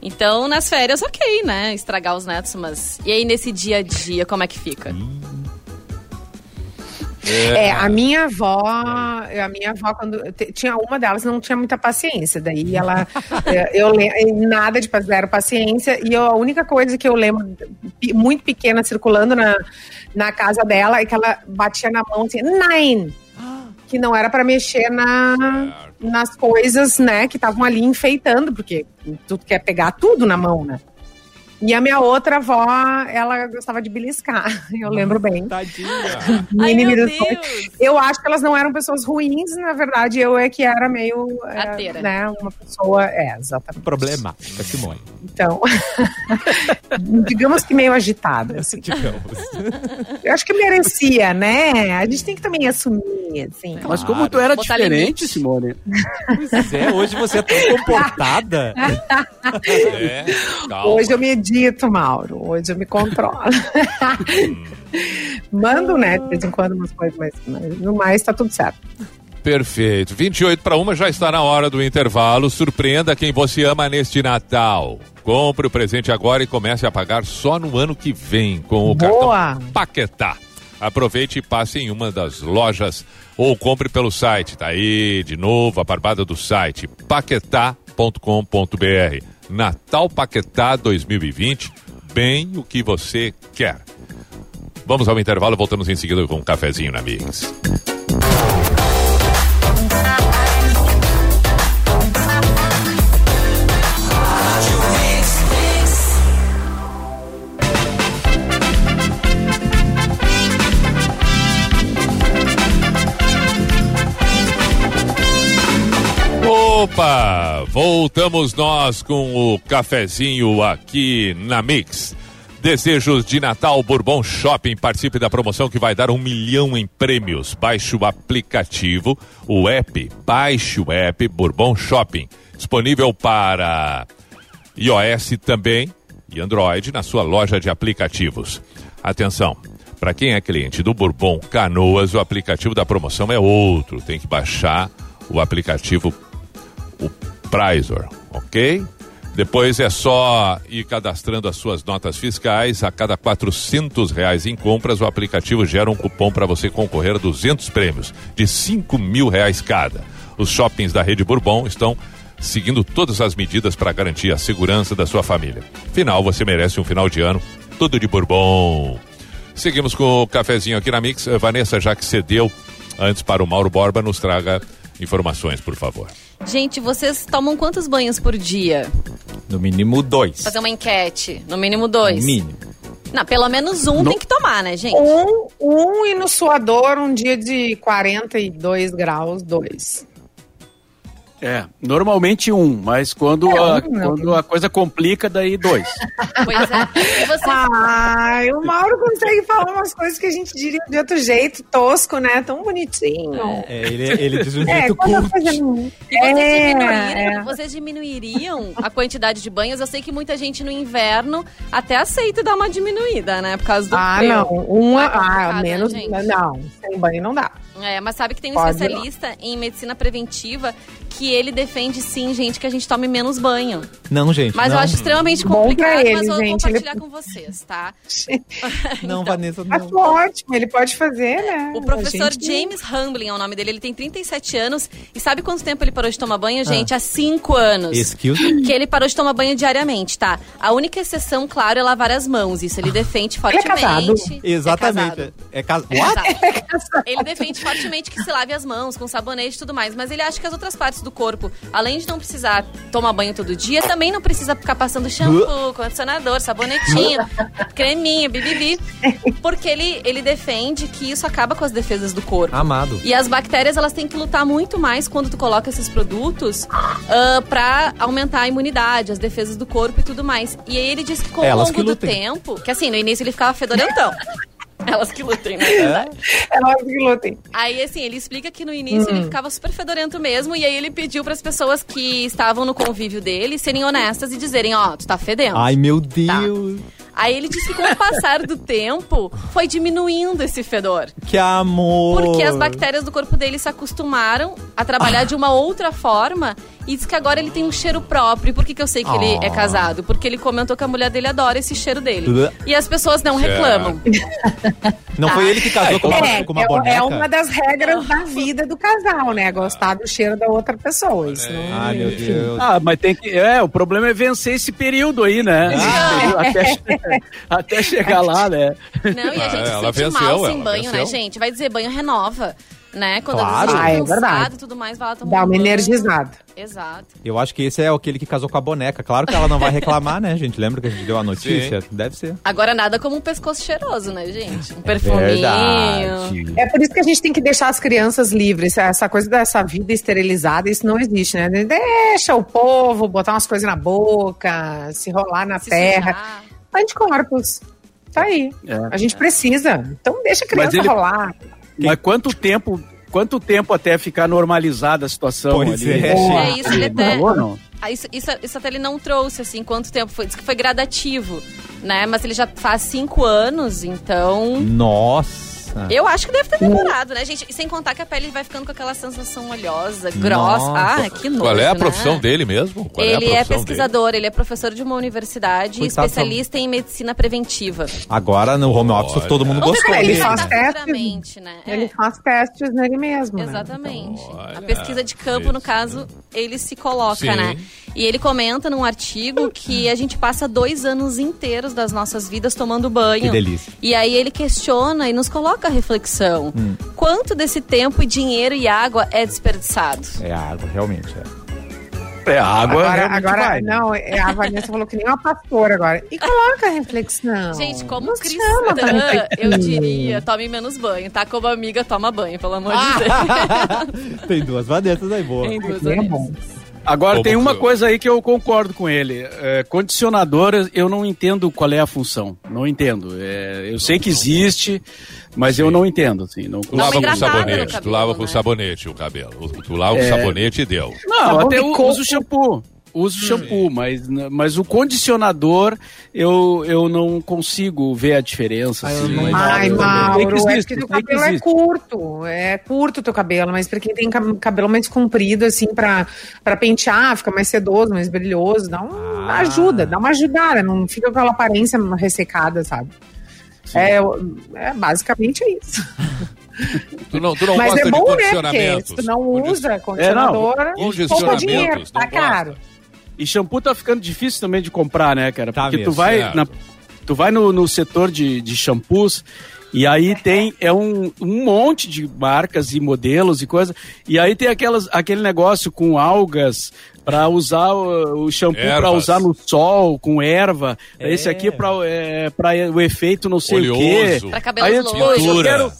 Então, nas férias, ok, né? Estragar os netos, mas. E aí, nesse dia a dia, como é que fica? É, a minha avó, a minha avó, quando tinha uma delas, não tinha muita paciência. Daí ela, é, eu le- nada de zero paciência. E eu- a única coisa que eu lembro, muito pequena, circulando na, na casa dela, é que ela batia na mão assim, nine! Que não era para mexer na, nas coisas, né, que estavam ali enfeitando, porque tu quer pegar tudo na mão, né? E a minha outra avó, ela gostava de beliscar, eu lembro bem. Tadinha. Ai! Eu acho que elas não eram pessoas ruins, na verdade, eu é que era meio. é, né, uma pessoa. É, exatamente. Problemática, Simone. Então. digamos que meio agitada. assim. Digamos. Eu acho que merecia, né? A gente tem que também assumir, assim. Mas como tu era Botar diferente, limite. Simone. Pois é, hoje você é tão comportada. É, calma. Hoje eu medito, Mauro. Hoje eu me controlo. Mando, né, de vez em quando umas coisas, mas, mas no mais tá tudo certo. Perfeito. 28 para uma já está na hora do intervalo. Surpreenda quem você ama neste Natal. Compre o presente agora e comece a pagar só no ano que vem com o Boa. cartão Paquetá. Aproveite e passe em uma das lojas ou compre pelo site. Tá aí de novo a barbada do site paquetá.com.br. Natal Paquetá 2020, bem o que você quer. Vamos ao intervalo, voltamos em seguida com um cafezinho na Mix. Opa! Voltamos nós com o cafezinho aqui na Mix. Desejos de Natal Bourbon Shopping. Participe da promoção que vai dar um milhão em prêmios. Baixe o aplicativo, o app. Baixe o app Bourbon Shopping. Disponível para iOS também e Android na sua loja de aplicativos. Atenção! Para quem é cliente do Bourbon Canoas, o aplicativo da promoção é outro. Tem que baixar o aplicativo o Prizor, ok? Depois é só ir cadastrando as suas notas fiscais. A cada 400 reais em compras, o aplicativo gera um cupom para você concorrer a 200 prêmios, de 5 mil reais cada. Os shoppings da Rede Bourbon estão seguindo todas as medidas para garantir a segurança da sua família. Afinal, você merece um final de ano tudo de Bourbon. Seguimos com o cafezinho aqui na Mix. Vanessa, já que cedeu antes para o Mauro Borba, nos traga informações, por favor. Gente, vocês tomam quantos banhos por dia? No mínimo dois. Fazer uma enquete. No mínimo dois. No mínimo. Não, pelo menos um No- tem que tomar, né, gente? Um, um e no suador, um dia de 42 graus, dois. É, normalmente um, mas quando, É, a, um, não. quando a coisa complica, daí dois. Pois é. Vocês Ai, o Mauro consegue falar umas coisas que a gente diria de outro jeito, tosco, né? Tão bonitinho. É, ele, ele diz um É, jeito quando a curto. coisa não- E vocês, É, diminuiriam, é. vocês diminuiriam a quantidade de banhos? Eu sei que muita gente no inverno até aceita dar uma diminuída, né? Por causa do Ah, frio. não. Uma, É complicado, ah, né, menos. não, sem banho não dá. É, mas sabe que tem um Pode especialista em medicina preventiva que ele defende sim, gente, que a gente tome menos banho. Não, gente. Mas não. eu acho extremamente complicado, ele, mas vou gente, compartilhar ele- com vocês, tá? Não, Vanessa, Mas não. ótimo, ele pode fazer, né? O professor gente- James Hamblin é o nome dele, ele tem 37 anos. E sabe quanto tempo ele parou de tomar Ah. banho, gente? Há 5 anos. Excuse me? Que ele parou de tomar banho diariamente, tá? A única exceção, claro, é lavar as mãos. Isso ele defende Ele é casado? fortemente. Exatamente. É É cas... casado. What? Exato. Ele defende fortemente que se lave as mãos com sabonete e tudo mais, mas ele acha que as outras partes do corpo, além de não precisar tomar banho todo dia, também não precisa ficar passando shampoo, condicionador, sabonetinho, creminho, bibibi, porque ele, ele defende que isso acaba com as defesas do corpo. Amado. E as bactérias, elas têm que lutar muito mais quando tu coloca esses produtos ah, pra aumentar a imunidade, as defesas do corpo e tudo mais. E aí ele diz que com o longo do lutem. tempo, que assim, no início ele ficava fedorentão. Elas que lutem, na verdade. É óbvio que lutem. Aí, assim, ele explica que no início ele ficava super fedorento mesmo, e aí ele pediu pras pessoas que estavam no convívio dele serem honestas e dizerem, ó, tu tá fedendo. Ai, meu Deus. Aí ele disse que com o passar do tempo foi diminuindo esse fedor. Que amor! Porque as bactérias do corpo dele se acostumaram a trabalhar de uma outra forma e diz que agora ele tem um cheiro próprio. Por que, que eu sei que ele é Ah. casado? Porque ele comentou que a mulher dele adora esse cheiro dele. Tudo- E as pessoas não reclamam. Não foi ele que casou com uma, É, com uma é- boneca? é uma das regras da vida do casal, né? Gostar do cheiro da outra pessoa. Isso não- Ai, meu Deus. Ah, mas tem que. É, o problema é vencer esse período aí, né? Período até, até chegar lá, né? Não, e a Ah, gente ela se sente venceu, mal sem banho, né, venceu. gente? Vai dizer, banho renova. Né? Quando Claro. a Ah, é gente tá verdade. cansado e tudo mais, vai lá tomar Dá um uma banho. energizada. Exato. Eu acho que esse é aquele que casou com a boneca. Claro que ela não vai reclamar, né, gente? Lembra que a gente deu a notícia? Deve ser. Agora nada como um pescoço cheiroso, né, gente? Um É perfuminho. Verdade. É por isso que a gente tem que deixar as crianças livres. Essa coisa dessa vida esterilizada, isso não existe, né? Deixa o povo botar umas coisas na boca, se rolar na se terra. sujar. Anticorpos. Tá aí. É. A gente precisa. Então deixa a criança ele- rolar. Mas quanto tempo, quanto tempo até ficar normalizada a situação Pois ali? é, É isso, ele até. Não? Ah, Isso, isso, isso até ele não trouxe, assim, quanto tempo foi. Diz que foi gradativo, né? Mas ele já faz cinco anos, então. Nossa. Eu acho que deve ter demorado, né, gente? E sem contar que a pele vai ficando com aquela sensação oleosa, grossa. Nossa. Ah, que nojo, Qual é a né? profissão dele mesmo? Qual ele a é profissão pesquisador, ele é professor de uma universidade, Coitado, especialista em medicina preventiva. Agora no home office Olha. todo mundo Vamos gostou como ele ele dele. faz tá testes. né? É. Ele faz testes nele mesmo. né? Exatamente. Olha, a pesquisa de campo, isso. no caso, ele se coloca, Sim. né? E ele comenta num artigo que a gente passa dois anos inteiros das nossas vidas tomando banho. Que delícia. E aí ele questiona e nos coloca a reflexão. Hum. Quanto desse tempo, e dinheiro e água é desperdiçado? É água, realmente. É. É, água Agora, agora vai, né? não, é, a Vanessa falou que nem uma pastora agora. E coloca a reflexão. Gente, como Não cristã, chama eu diria, tome menos banho, tá? Como amiga, toma banho, pelo amor de Deus. Tem duas Vanessas aí, boa. Tem duas É bom. Agora Como tem uma coisa aí que eu concordo com ele. É, condicionador, eu não entendo qual é a função. Não entendo. É, eu sei que existe, mas eu não entendo. Assim, não Tu uma lava com sabonete, tu cabelo, lava com né? sabonete o cabelo. Tu lava com É. sabonete e deu. Não, até eu uso shampoo. Uso shampoo, mas, mas o condicionador eu, eu não consigo ver a diferença. assim, mas- Ai, que Mauro, é existe, que teu sei que cabelo é existe. curto. É curto o teu cabelo, mas pra quem tem cabelo mais comprido, assim, pra, pra pentear, fica mais sedoso, mais brilhoso, dá um, Ah. ajuda, dá uma ajudada, não fica com aquela aparência ressecada, sabe? É, é basicamente é isso. Tu não, tu não Mas gosta é bom, de né? Porque se tu não usa condicionador, poupa Condicionamentos, dinheiro, tá caro. E shampoo tá ficando difícil também de comprar, né, cara? Tá Porque tu mesmo. vai, Certo. na- tu vai no, no setor de, de shampoos e aí tem é um, um monte de marcas e modelos e coisa. E aí tem aquelas, aquele negócio com algas para usar o, o shampoo para usar no sol, com erva. É. Esse aqui é para é, pra o efeito não sei o Oleoso. quê. Pra cabelos Aí eu, só quero,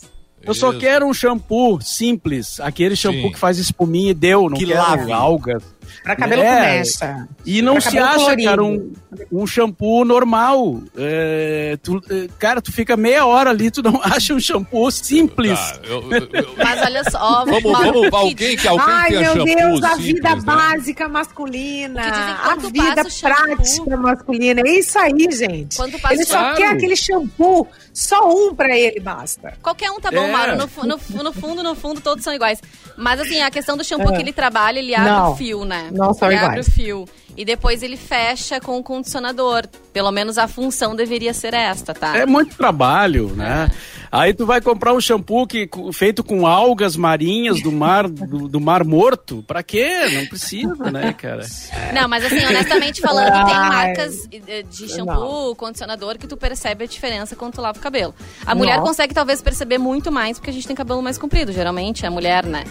eu só quero um shampoo simples, aquele shampoo Sim. que faz espuminha e deu, não Que quero lave. algas. Pra cabelo É. com mecha. E não Pra se acha, colorido. cara, um, um shampoo normal. É, tu- é, cara, tu fica meia hora ali, tu não acha um shampoo simples. Tá, eu- eu- eu- Mas olha só, vamos, vamos, que- alguém que alguém Ai, meu Deus, a simples, vida né? básica masculina. A vida shampoo. prática masculina. É isso aí, gente. Ele só shampoo. quer aquele shampoo, só um pra ele basta. Qualquer um tá bom, É. Mauro. No, no, no fundo, no fundo, todos são iguais. Mas assim, a questão do shampoo É. que ele trabalha, ele abre o fio, né? Não são ele iguais. abre o fio. E depois ele fecha com o condicionador. Pelo menos a função deveria ser esta, tá? É muito trabalho, né? Aí tu vai comprar um shampoo que, feito com algas marinhas do mar, do, do mar morto. Pra quê? Não precisa, né, cara? Não, mas assim, honestamente falando, tem marcas de shampoo, condicionador, que tu percebe a diferença quando tu lava o cabelo. A mulher Nossa. consegue talvez perceber muito mais, porque a gente tem cabelo mais comprido, geralmente, é a mulher, né?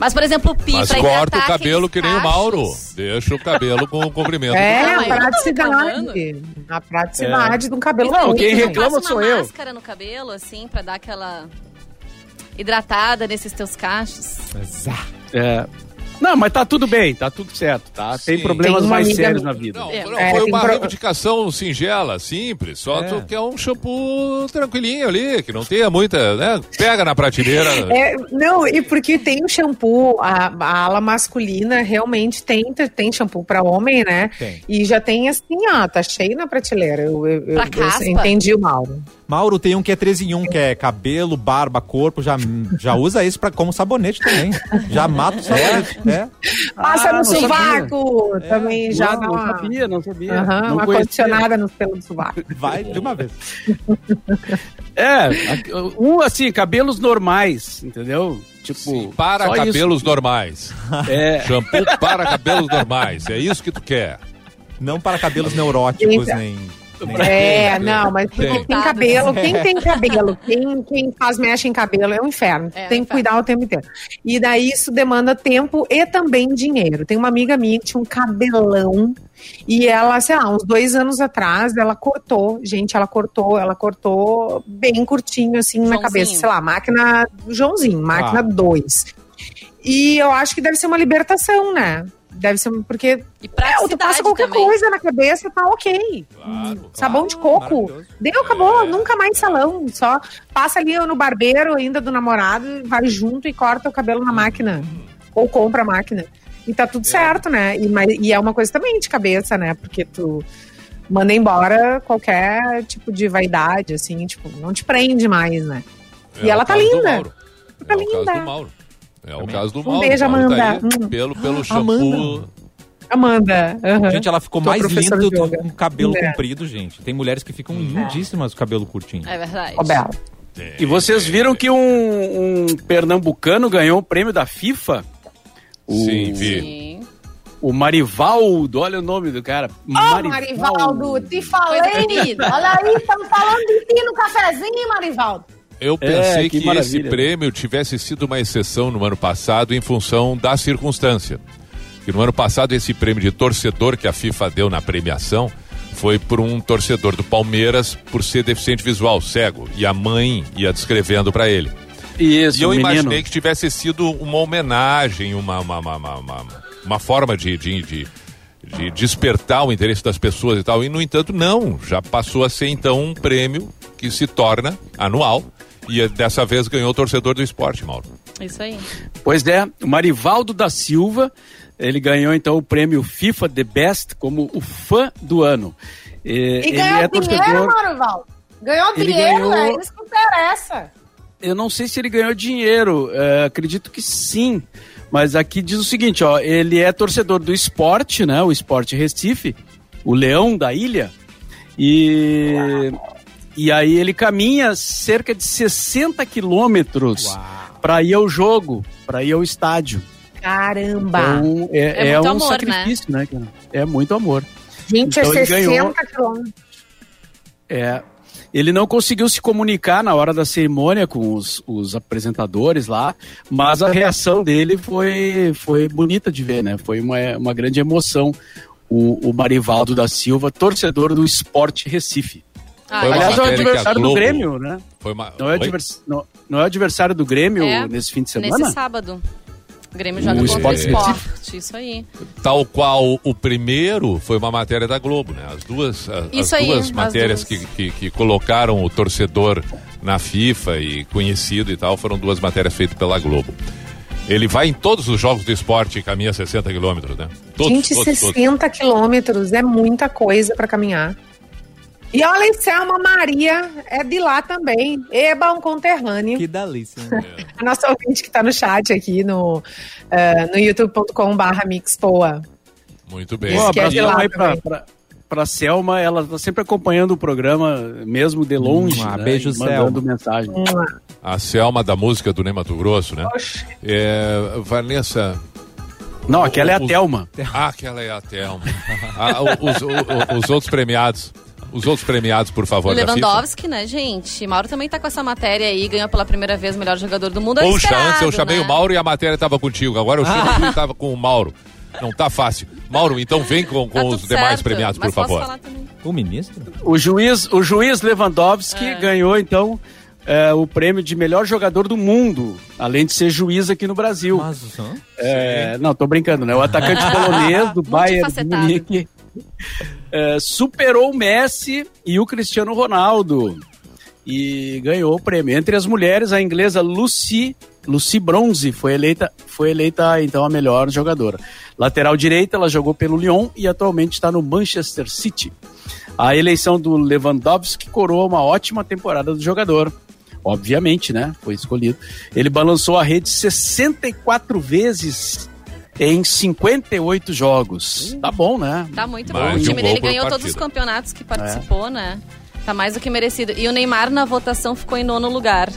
Mas, por exemplo, o pi Mas pra corta o cabelo que nem o Mauro. Deixa o cabelo com o comprimento. É, a praticidade. A praticidade de um cabelo Não, quem reclama sou eu. máscara no cabelo, assim, pra dar aquela hidratada nesses teus cachos. É. Não, mas tá tudo bem, tá tudo certo, tá? Tem Sim. problemas Tem mais amiga- sérios na vida. Não, É. não, É, foi tem uma pro- reivindicação singela, simples. Só É. tu quer um shampoo tranquilinho ali, que não tenha muita, né? Pega na prateleira. É, não, e porque tem o shampoo, a, a ala masculina realmente tem, tem shampoo pra homem, né? Tem. E já tem assim, ó, tá cheio na prateleira. Eu, eu, eu- Pra eu entendi o Mauro. Mauro tem um que é 3 em 1, que é cabelo, barba, corpo, já, já usa esse pra, como sabonete também. Já mata o sabonete. É. Passa Ah, no sovaco, também já não, dá não uma, sabia, não sabia. Aham, não uma conhecia. condicionada nos pelos do sovaco. Vai de uma vez. É, um assim, cabelos normais, entendeu? Tipo, Sim, para cabelos normais. isso. É, Shampoo para cabelos normais. É isso que tu quer. Não para cabelos neuróticos, Gente, nem. É, Tem, não, mas tem. quem tem cabelo, quem tem cabelo, quem, quem faz mexe em cabelo é um inferno. É, tem um que cuidar o tempo inteiro. E daí isso demanda tempo e também dinheiro. Tem uma amiga minha que tinha um cabelão e ela, sei lá, uns dois anos atrás, ela cortou. Gente, ela cortou, ela cortou bem curtinho, assim, na Joãozinho. cabeça. Sei lá, máquina Joãozinho, máquina Ah. 2. E eu acho que deve ser uma libertação, né? Deve ser, porque E é, tu passa qualquer também. coisa na cabeça, tá ok. Claro. Sabão de coco. Deu, acabou. É. Nunca mais salão. Só passa ali no barbeiro ainda do namorado, vai junto e corta o cabelo na máquina. Ou compra a máquina. E tá tudo certo, né? E, mas- e é uma coisa também de cabeça, né? Porque tu manda embora qualquer tipo de vaidade, assim, tipo, não te prende mais, né? É E ela o tá linda. Tá é o caso linda. É o caso do Um Mauro. beijo, O Mauro tá Amanda. aí pelo, pelo shampoo. Amanda. Amanda. aham. Gente, ela ficou mais linda com cabelo É. comprido, gente. Tem mulheres que ficam lindíssimas com cabelo curtinho. É verdade. Bela. E vocês viram que um, um pernambucano ganhou o prêmio da FIFA? O, Sim, vi. Sim. O Marivaldo, olha o nome do cara. Ô, Marivaldo, te falei. Olha aí, estamos falando de ti no cafezinho, Marivaldo. Eu pensei É, que que, esse maravilha. prêmio tivesse sido uma exceção no ano passado em função da circunstância. Que no ano passado esse prêmio de torcedor que a FIFA deu na premiação foi por um torcedor do Palmeiras por ser deficiente visual, cego, e a mãe ia descrevendo para ele. Isso, E eu menino. imaginei que tivesse sido uma homenagem, uma, uma, uma, uma, uma, uma forma de, de, de, de despertar o interesse das pessoas e tal. E, no entanto, não. Já passou a ser, então, um prêmio que se torna anual. E eh, dessa vez ganhou o torcedor do esporte, Mauro. Isso aí. Pois é, o Marivaldo da Silva, ele ganhou então o prêmio FIFA The Best como o fã do ano. E, E ele ganhou é dinheiro, torcedor. Marivaldo. Ganhou Ele dinheiro, ganhou- é isso que interessa. Eu não sei se ele ganhou dinheiro, é, acredito que sim. Mas aqui diz o seguinte, ó, ele é torcedor do esporte, né? O Esporte Recife, o Leão da Ilha. E e aí ele caminha cerca de 60 quilômetros para ir ao jogo, para ir ao estádio. Caramba. Então, é, É é muito um amor, sacrifício, né? cara? É muito amor. Gente, então é ele 60 ganhou. quilômetros. É. Ele não conseguiu se comunicar na hora da cerimônia com os, os apresentadores lá, mas a reação dele foi, foi bonita de ver, né? Foi uma, uma grande emoção. O, o Marivaldo da Silva, torcedor do Esporte Recife. Ah, Aliás, é o adversário do Grêmio, né? Foi uma... Não é, advers... não, não é o adversário do Grêmio É, nesse fim de semana? Nesse sábado. O Grêmio joga O contra o Sport esporte. Isso aí. Tal qual o primeiro foi uma matéria da Globo, né? As duas, as Isso aí, duas as matérias duas. Que, que, que colocaram o torcedor na FIFA e conhecido e tal foram duas matérias feitas pela Globo. Ele vai em todos os jogos do esporte e caminha 60 quilômetros, né? Todos, Gente, todos, todos. 60 quilômetros é muita coisa pra caminhar. E olha, Selma Maria é de lá também. Eba, um conterrâneo. Que delícia. né? A nossa ouvinte que tá no chat aqui no, eh, no youtube.com/barra mixpoa. Muito bem. Um que é de abração lá aí pra, pra, pra Selma, ela tá sempre acompanhando o programa, mesmo de longe. Hum, né? beijo, mandando mensagem. A Selma da música do Ney Mato Grosso, né? É, Vanessa. Não, aquela é a Os- Thelma. Ah, aquela é a Thelma. Ah, o- os, o- o- os outros premiados. Os outros premiados, por O favor, da FIFA. Lewandowski, né, gente? Mauro também tá com essa matéria aí, ganhou pela primeira vez o melhor jogador do mundo. É Puxa, esperado, antes eu chamei né? o Mauro e a matéria estava contigo. Agora eu chamo e estava com o Mauro. Não tá fácil. Mauro, então vem com, com Tá os demais certo, premiados, por favor. O ministro? O juiz, o juiz Lewandowski É. ganhou, então, é, o prêmio de melhor jogador do mundo, além de ser juiz aqui no Brasil. Mas, hã? É, não, tô brincando, né? O atacante polonês do Bayern. Munique é, superou o Messi e o Cristiano Ronaldo e ganhou o prêmio. Entre as mulheres, a inglesa Lucy, Lucy Bronze foi eleita, foi eleita então a melhor jogadora. Lateral direita, ela jogou pelo Lyon e atualmente está no Manchester City. A eleição do Lewandowski coroa uma ótima temporada do jogador. Obviamente, né? Foi escolhido. Ele balançou a rede 64 vezes em 58 jogos. Tá bom, né? Tá muito Mais bom. O um time gol dele ganhou todos os campeonatos que participou, né? Tá mais do que merecido. E o Neymar na votação ficou em nono lugar.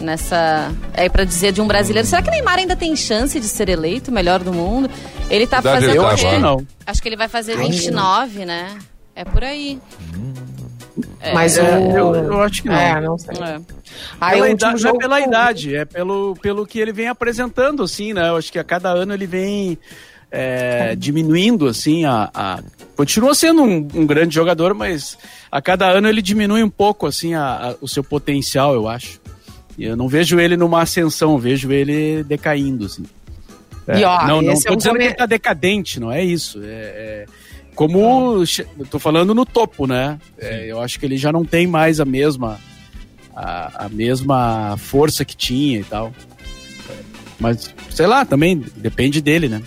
Nessa. É pra dizer de um brasileiro. Será que o Neymar ainda tem chance de ser eleito o melhor do mundo? Ele tá Idade fazendo o tá quê? agora? Não. Acho que ele vai fazer 29, né? É por aí. É. Mas É, o... eu, eu acho que não. É, não sei. É. Aí pela idade, não é jogo pela idade, é pelo, pelo que ele vem apresentando, assim, né? Eu acho que a cada ano ele vem é, diminuindo, assim, a, a- Continua sendo um, um grande jogador, mas a cada ano ele diminui um pouco, assim, a- a- o seu potencial, eu acho. E eu não vejo ele numa ascensão, vejo ele decaindo, assim. E, ó, não, não esse tô é um dizendo come- que ele tá decadente, não é isso. É, é como. tô falando no topo, né? É, eu acho que ele já não tem mais a mesma. A, a mesma força que tinha e tal. Mas, sei lá, também depende dele, né?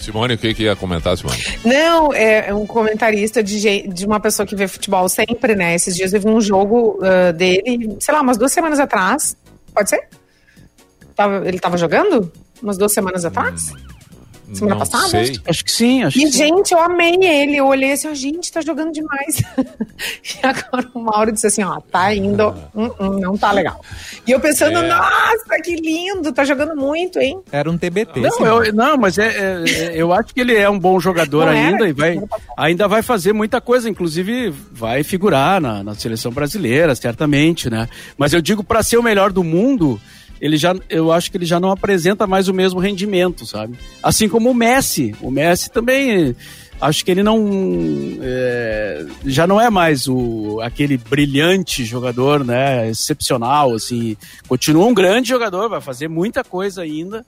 Simone, o que, que ia comentar, Simone? Não, é é um comentarista de, de uma pessoa que vê futebol sempre, né? Esses dias eu vi um jogo ah, dele, sei lá, umas duas semanas atrás. Pode ser? Tava- ele tava jogando? Umas duas semanas atrás? Semana não passada? sei. Acho que sim, acho E, que sim. gente, eu amei ele. Eu olhei assim, ó, gente, tá jogando demais. e agora o Mauro disse assim, ó, tá indo, hum, hum, não tá legal. E eu pensando, É. nossa, que lindo, tá jogando muito, hein? Era um TBT. Não, eu, não, mas é, é- é- eu acho que ele é um bom jogador Não era? ainda e vai, ainda vai fazer muita coisa, inclusive vai figurar na, na seleção brasileira, certamente, né? Mas eu digo para ser o melhor do mundo, ele já, eu acho que ele já não apresenta mais o mesmo rendimento, sabe? Assim como o Messi, o Messi também, acho que ele não, é, já não é mais o aquele brilhante jogador, né? Excepcional, assim, continua um grande jogador, vai fazer muita coisa ainda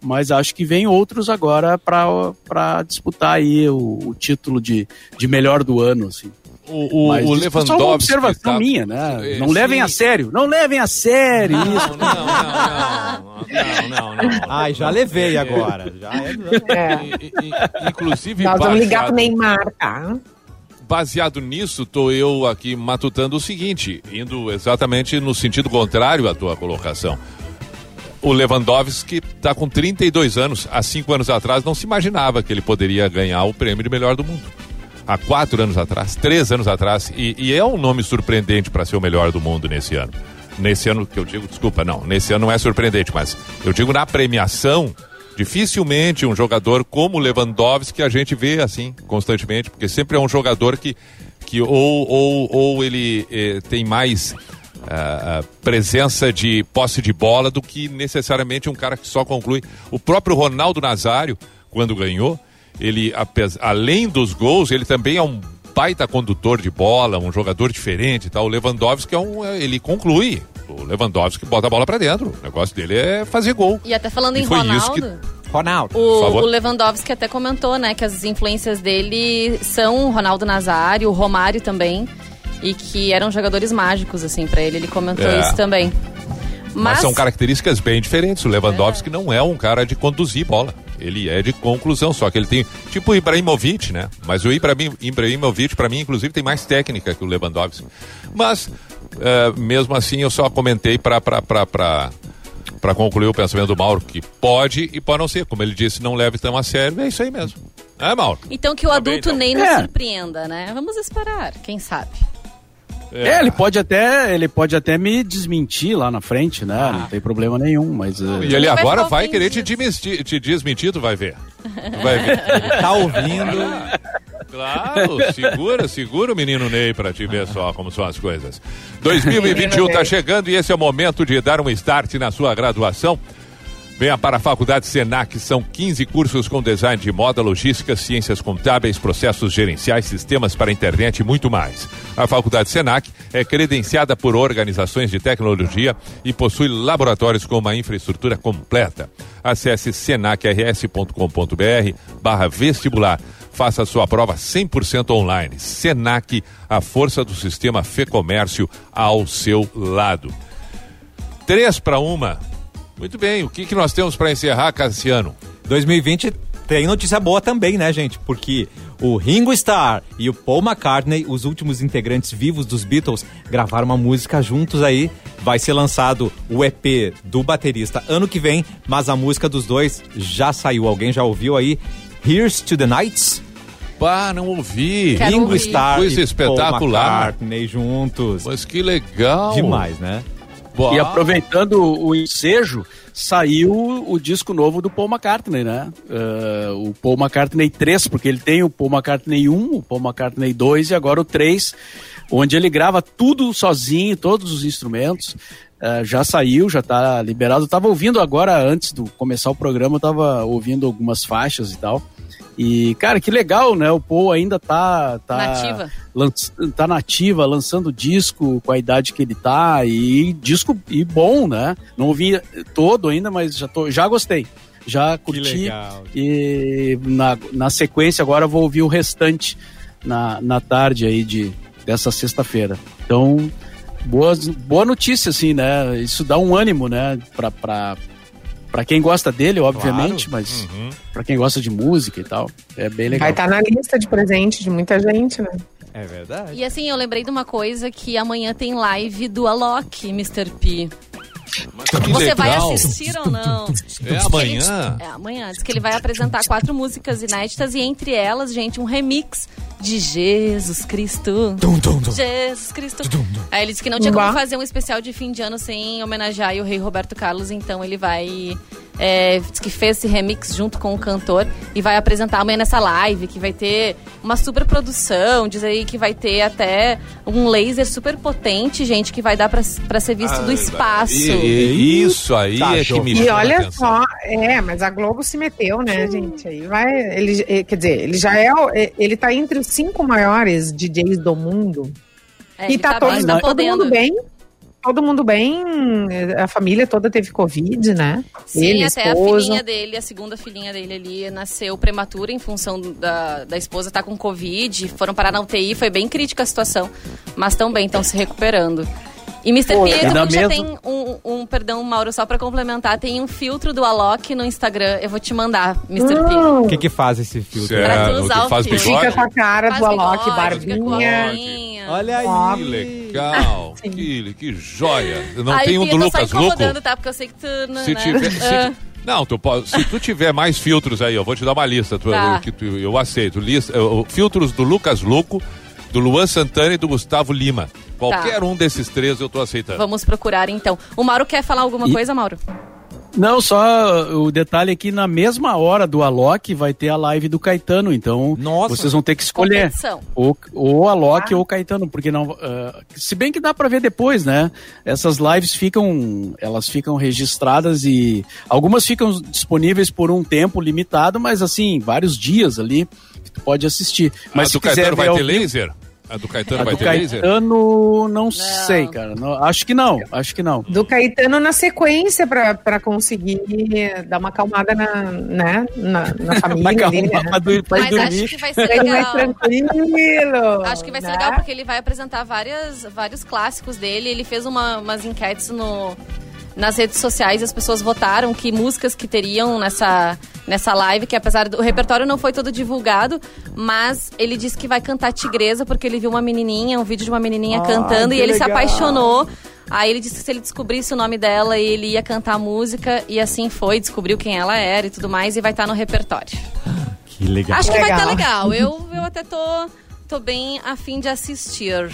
mas acho que vem outros agora para disputar aí o, o título de, de melhor do ano, assim. O, o, o isso é só uma Lewandowski. observação tá- minha, né? Não levem sim. a sério, não levem a sério Não, isso. não, não, não, não, não, não. Ai, já levei agora. Já é... É. I- i- i- Inclusive, Nós vamos ligar pro Neymar, tá? baseado nisso, tô eu aqui matutando o seguinte, indo exatamente no sentido contrário à tua colocação. O Lewandowski está com 32 anos. Há cinco anos atrás não se imaginava que ele poderia ganhar o prêmio de melhor do mundo. Há quatro anos atrás, três anos atrás. E, e é um nome surpreendente para ser o melhor do mundo nesse ano. Nesse ano que eu digo, desculpa, não, nesse ano não é surpreendente, mas eu digo na premiação, dificilmente um jogador como Lewandowski a gente vê assim constantemente, porque sempre é um jogador que, que ou, ou, ou ele eh, tem mais ah, ah, presença de posse de bola do que necessariamente um cara que só conclui. O próprio Ronaldo Nazário, quando ganhou, ele, apes- além dos gols, ele também é um baita condutor de bola, um jogador diferente e tal. O Lewandowski é um, é, ele conclui. O Lewandowski bota a bola pra dentro. O negócio dele é fazer gol. E até falando E em foi isso Ronaldo, que- Ronaldo. O, o Lewandowski até comentou, né, que as influências dele são o Ronaldo Nazário, o Romário também, e que eram jogadores mágicos, assim, pra ele. Ele comentou É. isso também. Mas, são características bem diferentes. O Lewandowski não é um cara de conduzir bola. Ele é de conclusão, só que ele tem. Tipo o Ibrahimovic, né? Mas o Ibrahim, Ibrahimovic, pra mim, inclusive, tem mais técnica que o Lewandowski. Mas, eh, mesmo assim, eu só comentei pra. pra, pra, pra para concluir o pensamento do Mauro, que pode e pode não ser. Como ele disse, não leve tão a sério. É isso aí mesmo. É, Mauro? Então que o Tá bem, adulto então. nem nos É. surpreenda, né? Vamos esperar, quem sabe. É, ele pode até, ele pode até me desmentir lá na frente, né? Não tem problema nenhum, mas eh, E ele Vai agora vai querer te desmentir, te desmentir, tu vai ver. Tu vai ver. Tá ouvindo. Claro, segura, segura o menino Ney pra te ver só como são as coisas. 2021 tá chegando e esse é o momento de dar um start na sua graduação. Venha para a Faculdade Senac, são 15 cursos com design de moda, logística, ciências contábeis, processos gerenciais, sistemas para internet e muito mais. A Faculdade Senac é credenciada por organizações de tecnologia e possui laboratórios com uma infraestrutura completa. Acesse senacrs.com.br barra vestibular. Faça sua prova 100% online. Senac, a força do sistema Fê Comércio ao seu lado. Três para uma. Muito bem, o que, que nós temos para encerrar, Cassiano? 2020 tem notícia boa também, né, gente? Porque o Ringo Starr e o Paul McCartney, os últimos integrantes vivos dos Beatles, gravaram uma música juntos aí. Vai ser lançado o EP do baterista ano que vem, mas a música dos dois já saiu. Alguém já ouviu aí? Here's to the Nights? Pá, não ouvi. Quero Ringo ouvir. Starr Coisa e espetacular. Paul McCartney juntos. Mas que legal. Demais, né? E aproveitando o ensejo, saiu o disco novo do Paul McCartney, né? Eh, o Paul McCartney 3, porque ele tem o Paul McCartney 1, o Paul McCartney 2 e agora o 3, onde ele grava tudo sozinho, todos os instrumentos. Eh, já saiu, já tá liberado. Eu tava ouvindo agora, antes de começar o programa, eu tava ouvindo algumas faixas e tal. E, cara, que legal, né? O Paul ainda tá. tá Nativa. lanç- tá nativa, lançando disco com a idade que ele tá e disco e bom, né? Não ouvi todo ainda, mas já, tô, já gostei. Já curti. legal. E na, na sequência agora eu vou ouvir o restante na, na tarde aí de, dessa sexta-feira. Então, boas, boa notícia, assim, né? Isso dá um ânimo, né? Pra, pra, pra quem gosta dele, obviamente, mas Uhum. pra quem gosta de música e tal, é bem legal. Vai estar na lista de presente de muita gente, né? É verdade. E assim, eu lembrei de uma coisa que amanhã tem live do Alok, Mr. P. Que Você vai legal. assistir ou não? É amanhã? ele- é amanhã. Diz que ele vai apresentar quatro músicas inéditas e entre elas, gente, um remix de Jesus Cristo. Jesus Cristo. Aí ele disse que não tinha como fazer um especial de fim de ano sem homenagear o rei Roberto Carlos, então ele vai. É, diz que fez esse remix junto com o cantor e vai apresentar amanhã nessa live, que vai ter uma super produção, diz aí que vai ter até um laser super potente, gente, que vai dar pra, pra ser visto do espaço. E- e- isso aí Tá, é que Jô. me E olha atenção. só, é, mas a Globo se meteu, né, gente? Aí vai. Ele, eh, quer dizer, ele já é. eh, Ele tá entre os cinco maiores DJs do mundo. É, e tá, tá tá tá todo mundo bem. Todo mundo bem. A família toda teve Covid, né? Sim, ele, até esposa. a filhinha dele, a segunda filhinha dele ali, nasceu prematura em função da, da esposa estar com Covid. Foram parar na UTI, foi bem crítica a situação. Mas bem, estão se recuperando. E Mr. Pô, P, todo na mundo já mesma- tem um, um, perdão, Mauro, só pra complementar, tem um filtro do Alok no Instagram. Eu vou te mandar, Mr. P. Hum, O que que faz esse filtro? Certo, Pra tu usar o faz filtro. bigode? Fica com a cara Faz do Alok, bigode, barbinha. Olha aí. Que legal, que, que joia. Não Aí, tem um do Lucas Luco? incomodando, tá? Porque eu sei que tu... Não, Se né? tiver, se Ah. não, tu pode, se tu tiver mais filtros aí, eu vou te dar uma lista. Tu, Tá. que tu- eu aceito. Lista, filtros do Lucas Luco, do Luan Santana e do Gustavo Lima. Qualquer um desses três eu tô aceitando. Vamos procurar, então. O Mauro quer falar alguma E- coisa, Mauro? Não, só o detalhe aqui, na mesma hora do Alok vai ter a live do Caetano, então Nossa. vocês vão ter que escolher Competição. ou, ou Alok ou Caetano, porque não, ah, se bem que dá pra ver depois, né? Essas lives ficam, elas ficam registradas e algumas ficam disponíveis por um tempo limitado, mas assim, vários dias ali que tu pode assistir. Mas a se do quiser Caetano vai ao ter vivo- laser? A do Caetano a vai do ter laser? Caetano, não, sei, cara. Não- acho que não, acho que não. Do Caetano na sequência pra, pra conseguir dar uma acalmada na, né, na, na família dele, né? pra Mas dormir. acho que vai ser legal. tranquilo. Acho que vai ser né? legal porque ele vai apresentar várias, vários clássicos dele. Ele fez uma- umas enquetes no, nas redes sociais as pessoas votaram que músicas que teriam nessa, nessa live, que apesar do o repertório não foi todo divulgado, mas ele disse que vai cantar Tigresa porque ele viu uma menininha, um vídeo de uma menininha Ah, cantando e ele se legal. apaixonou. Aí ele disse que se ele descobrisse o nome dela, ele ia cantar a música e assim foi, descobriu quem ela era e tudo mais e vai estar no repertório. Que legal. Acho que vai estar Legal. legal. Eu, eu até tô, tô bem afim de assistir.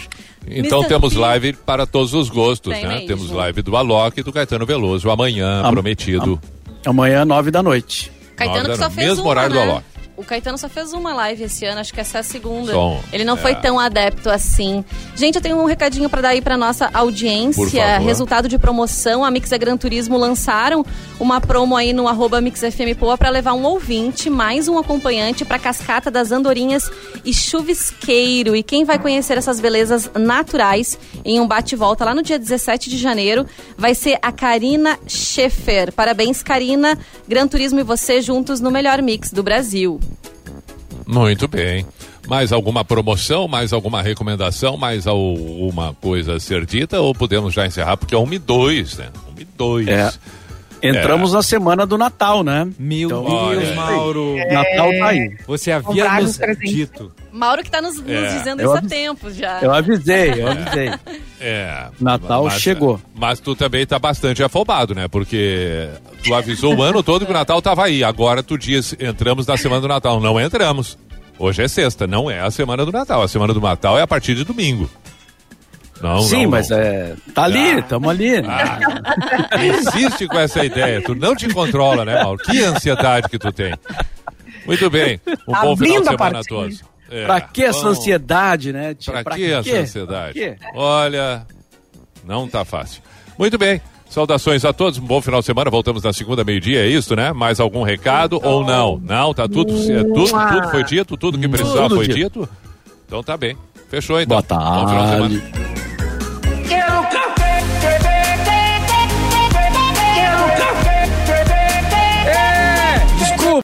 Então Mr. temos live para todos os gostos, Tem né? mesmo. Temos live do Alok e do Caetano Veloso amanhã, Am- prometido. Amanhã, nove da noite. Caetano Nove que da só noite. fez Mesmo uma, horário né? do Alok. O Caetano só fez uma live esse ano, acho que essa é a segunda. Som, Ele não é. foi tão adepto assim. Gente, eu tenho um recadinho pra dar aí pra nossa audiência. Resultado de promoção, a Mix e Gran Turismo lançaram uma promo aí no arroba MixFMPoa pra levar um ouvinte, mais um acompanhante pra Cascata das Andorinhas e Chuvisqueiro. E quem vai conhecer essas belezas naturais em um bate-volta lá no dia 17 de janeiro vai ser a Karina Schaefer. Parabéns, Karina. Gran Turismo e você juntos no melhor mix do Brasil. Muito bem. Mais alguma promoção, mais alguma recomendação, mais alguma coisa a ser dita ou podemos já encerrar? Porque é 1 e 2, né? 1 e 2. É. Entramos na semana do Natal, né? Meu Então, Deus, olha. Mauro. Natal tá aí. Você havia nos dito. Mauro que tá nos, nos É, dizendo eu isso há tempos já. Eu avisei, eu avisei. É. Natal chegou. Mas tu também tá bastante afobado, né? Porque tu avisou o ano todo que o Natal tava aí. Agora tu diz, entramos na semana do Natal. Não entramos. Hoje é sexta, não é a semana do Natal. A semana do Natal é a partir de domingo. Não, Sim, não, mas não. é. Tá ali, tamo ali. Insiste com essa ideia. Tu não te controla, né, Mauro? Que ansiedade que tu tem. Muito bem. Um bom final de a semana a todos. É, Pra que essa vamos- ansiedade, né? tia? Pra, que essa ansiedade? Pra? Olha, não tá fácil. Muito bem. Saudações a todos, um bom final de semana. Voltamos na segunda meio-dia, é isso, né? Mais algum recado ou não? Não, tá tudo, é, tudo, tudo foi dito, tudo que precisava Tudo foi dito. dito. Então tá bem. Fechou então. Boa Bom final de semana. tarde.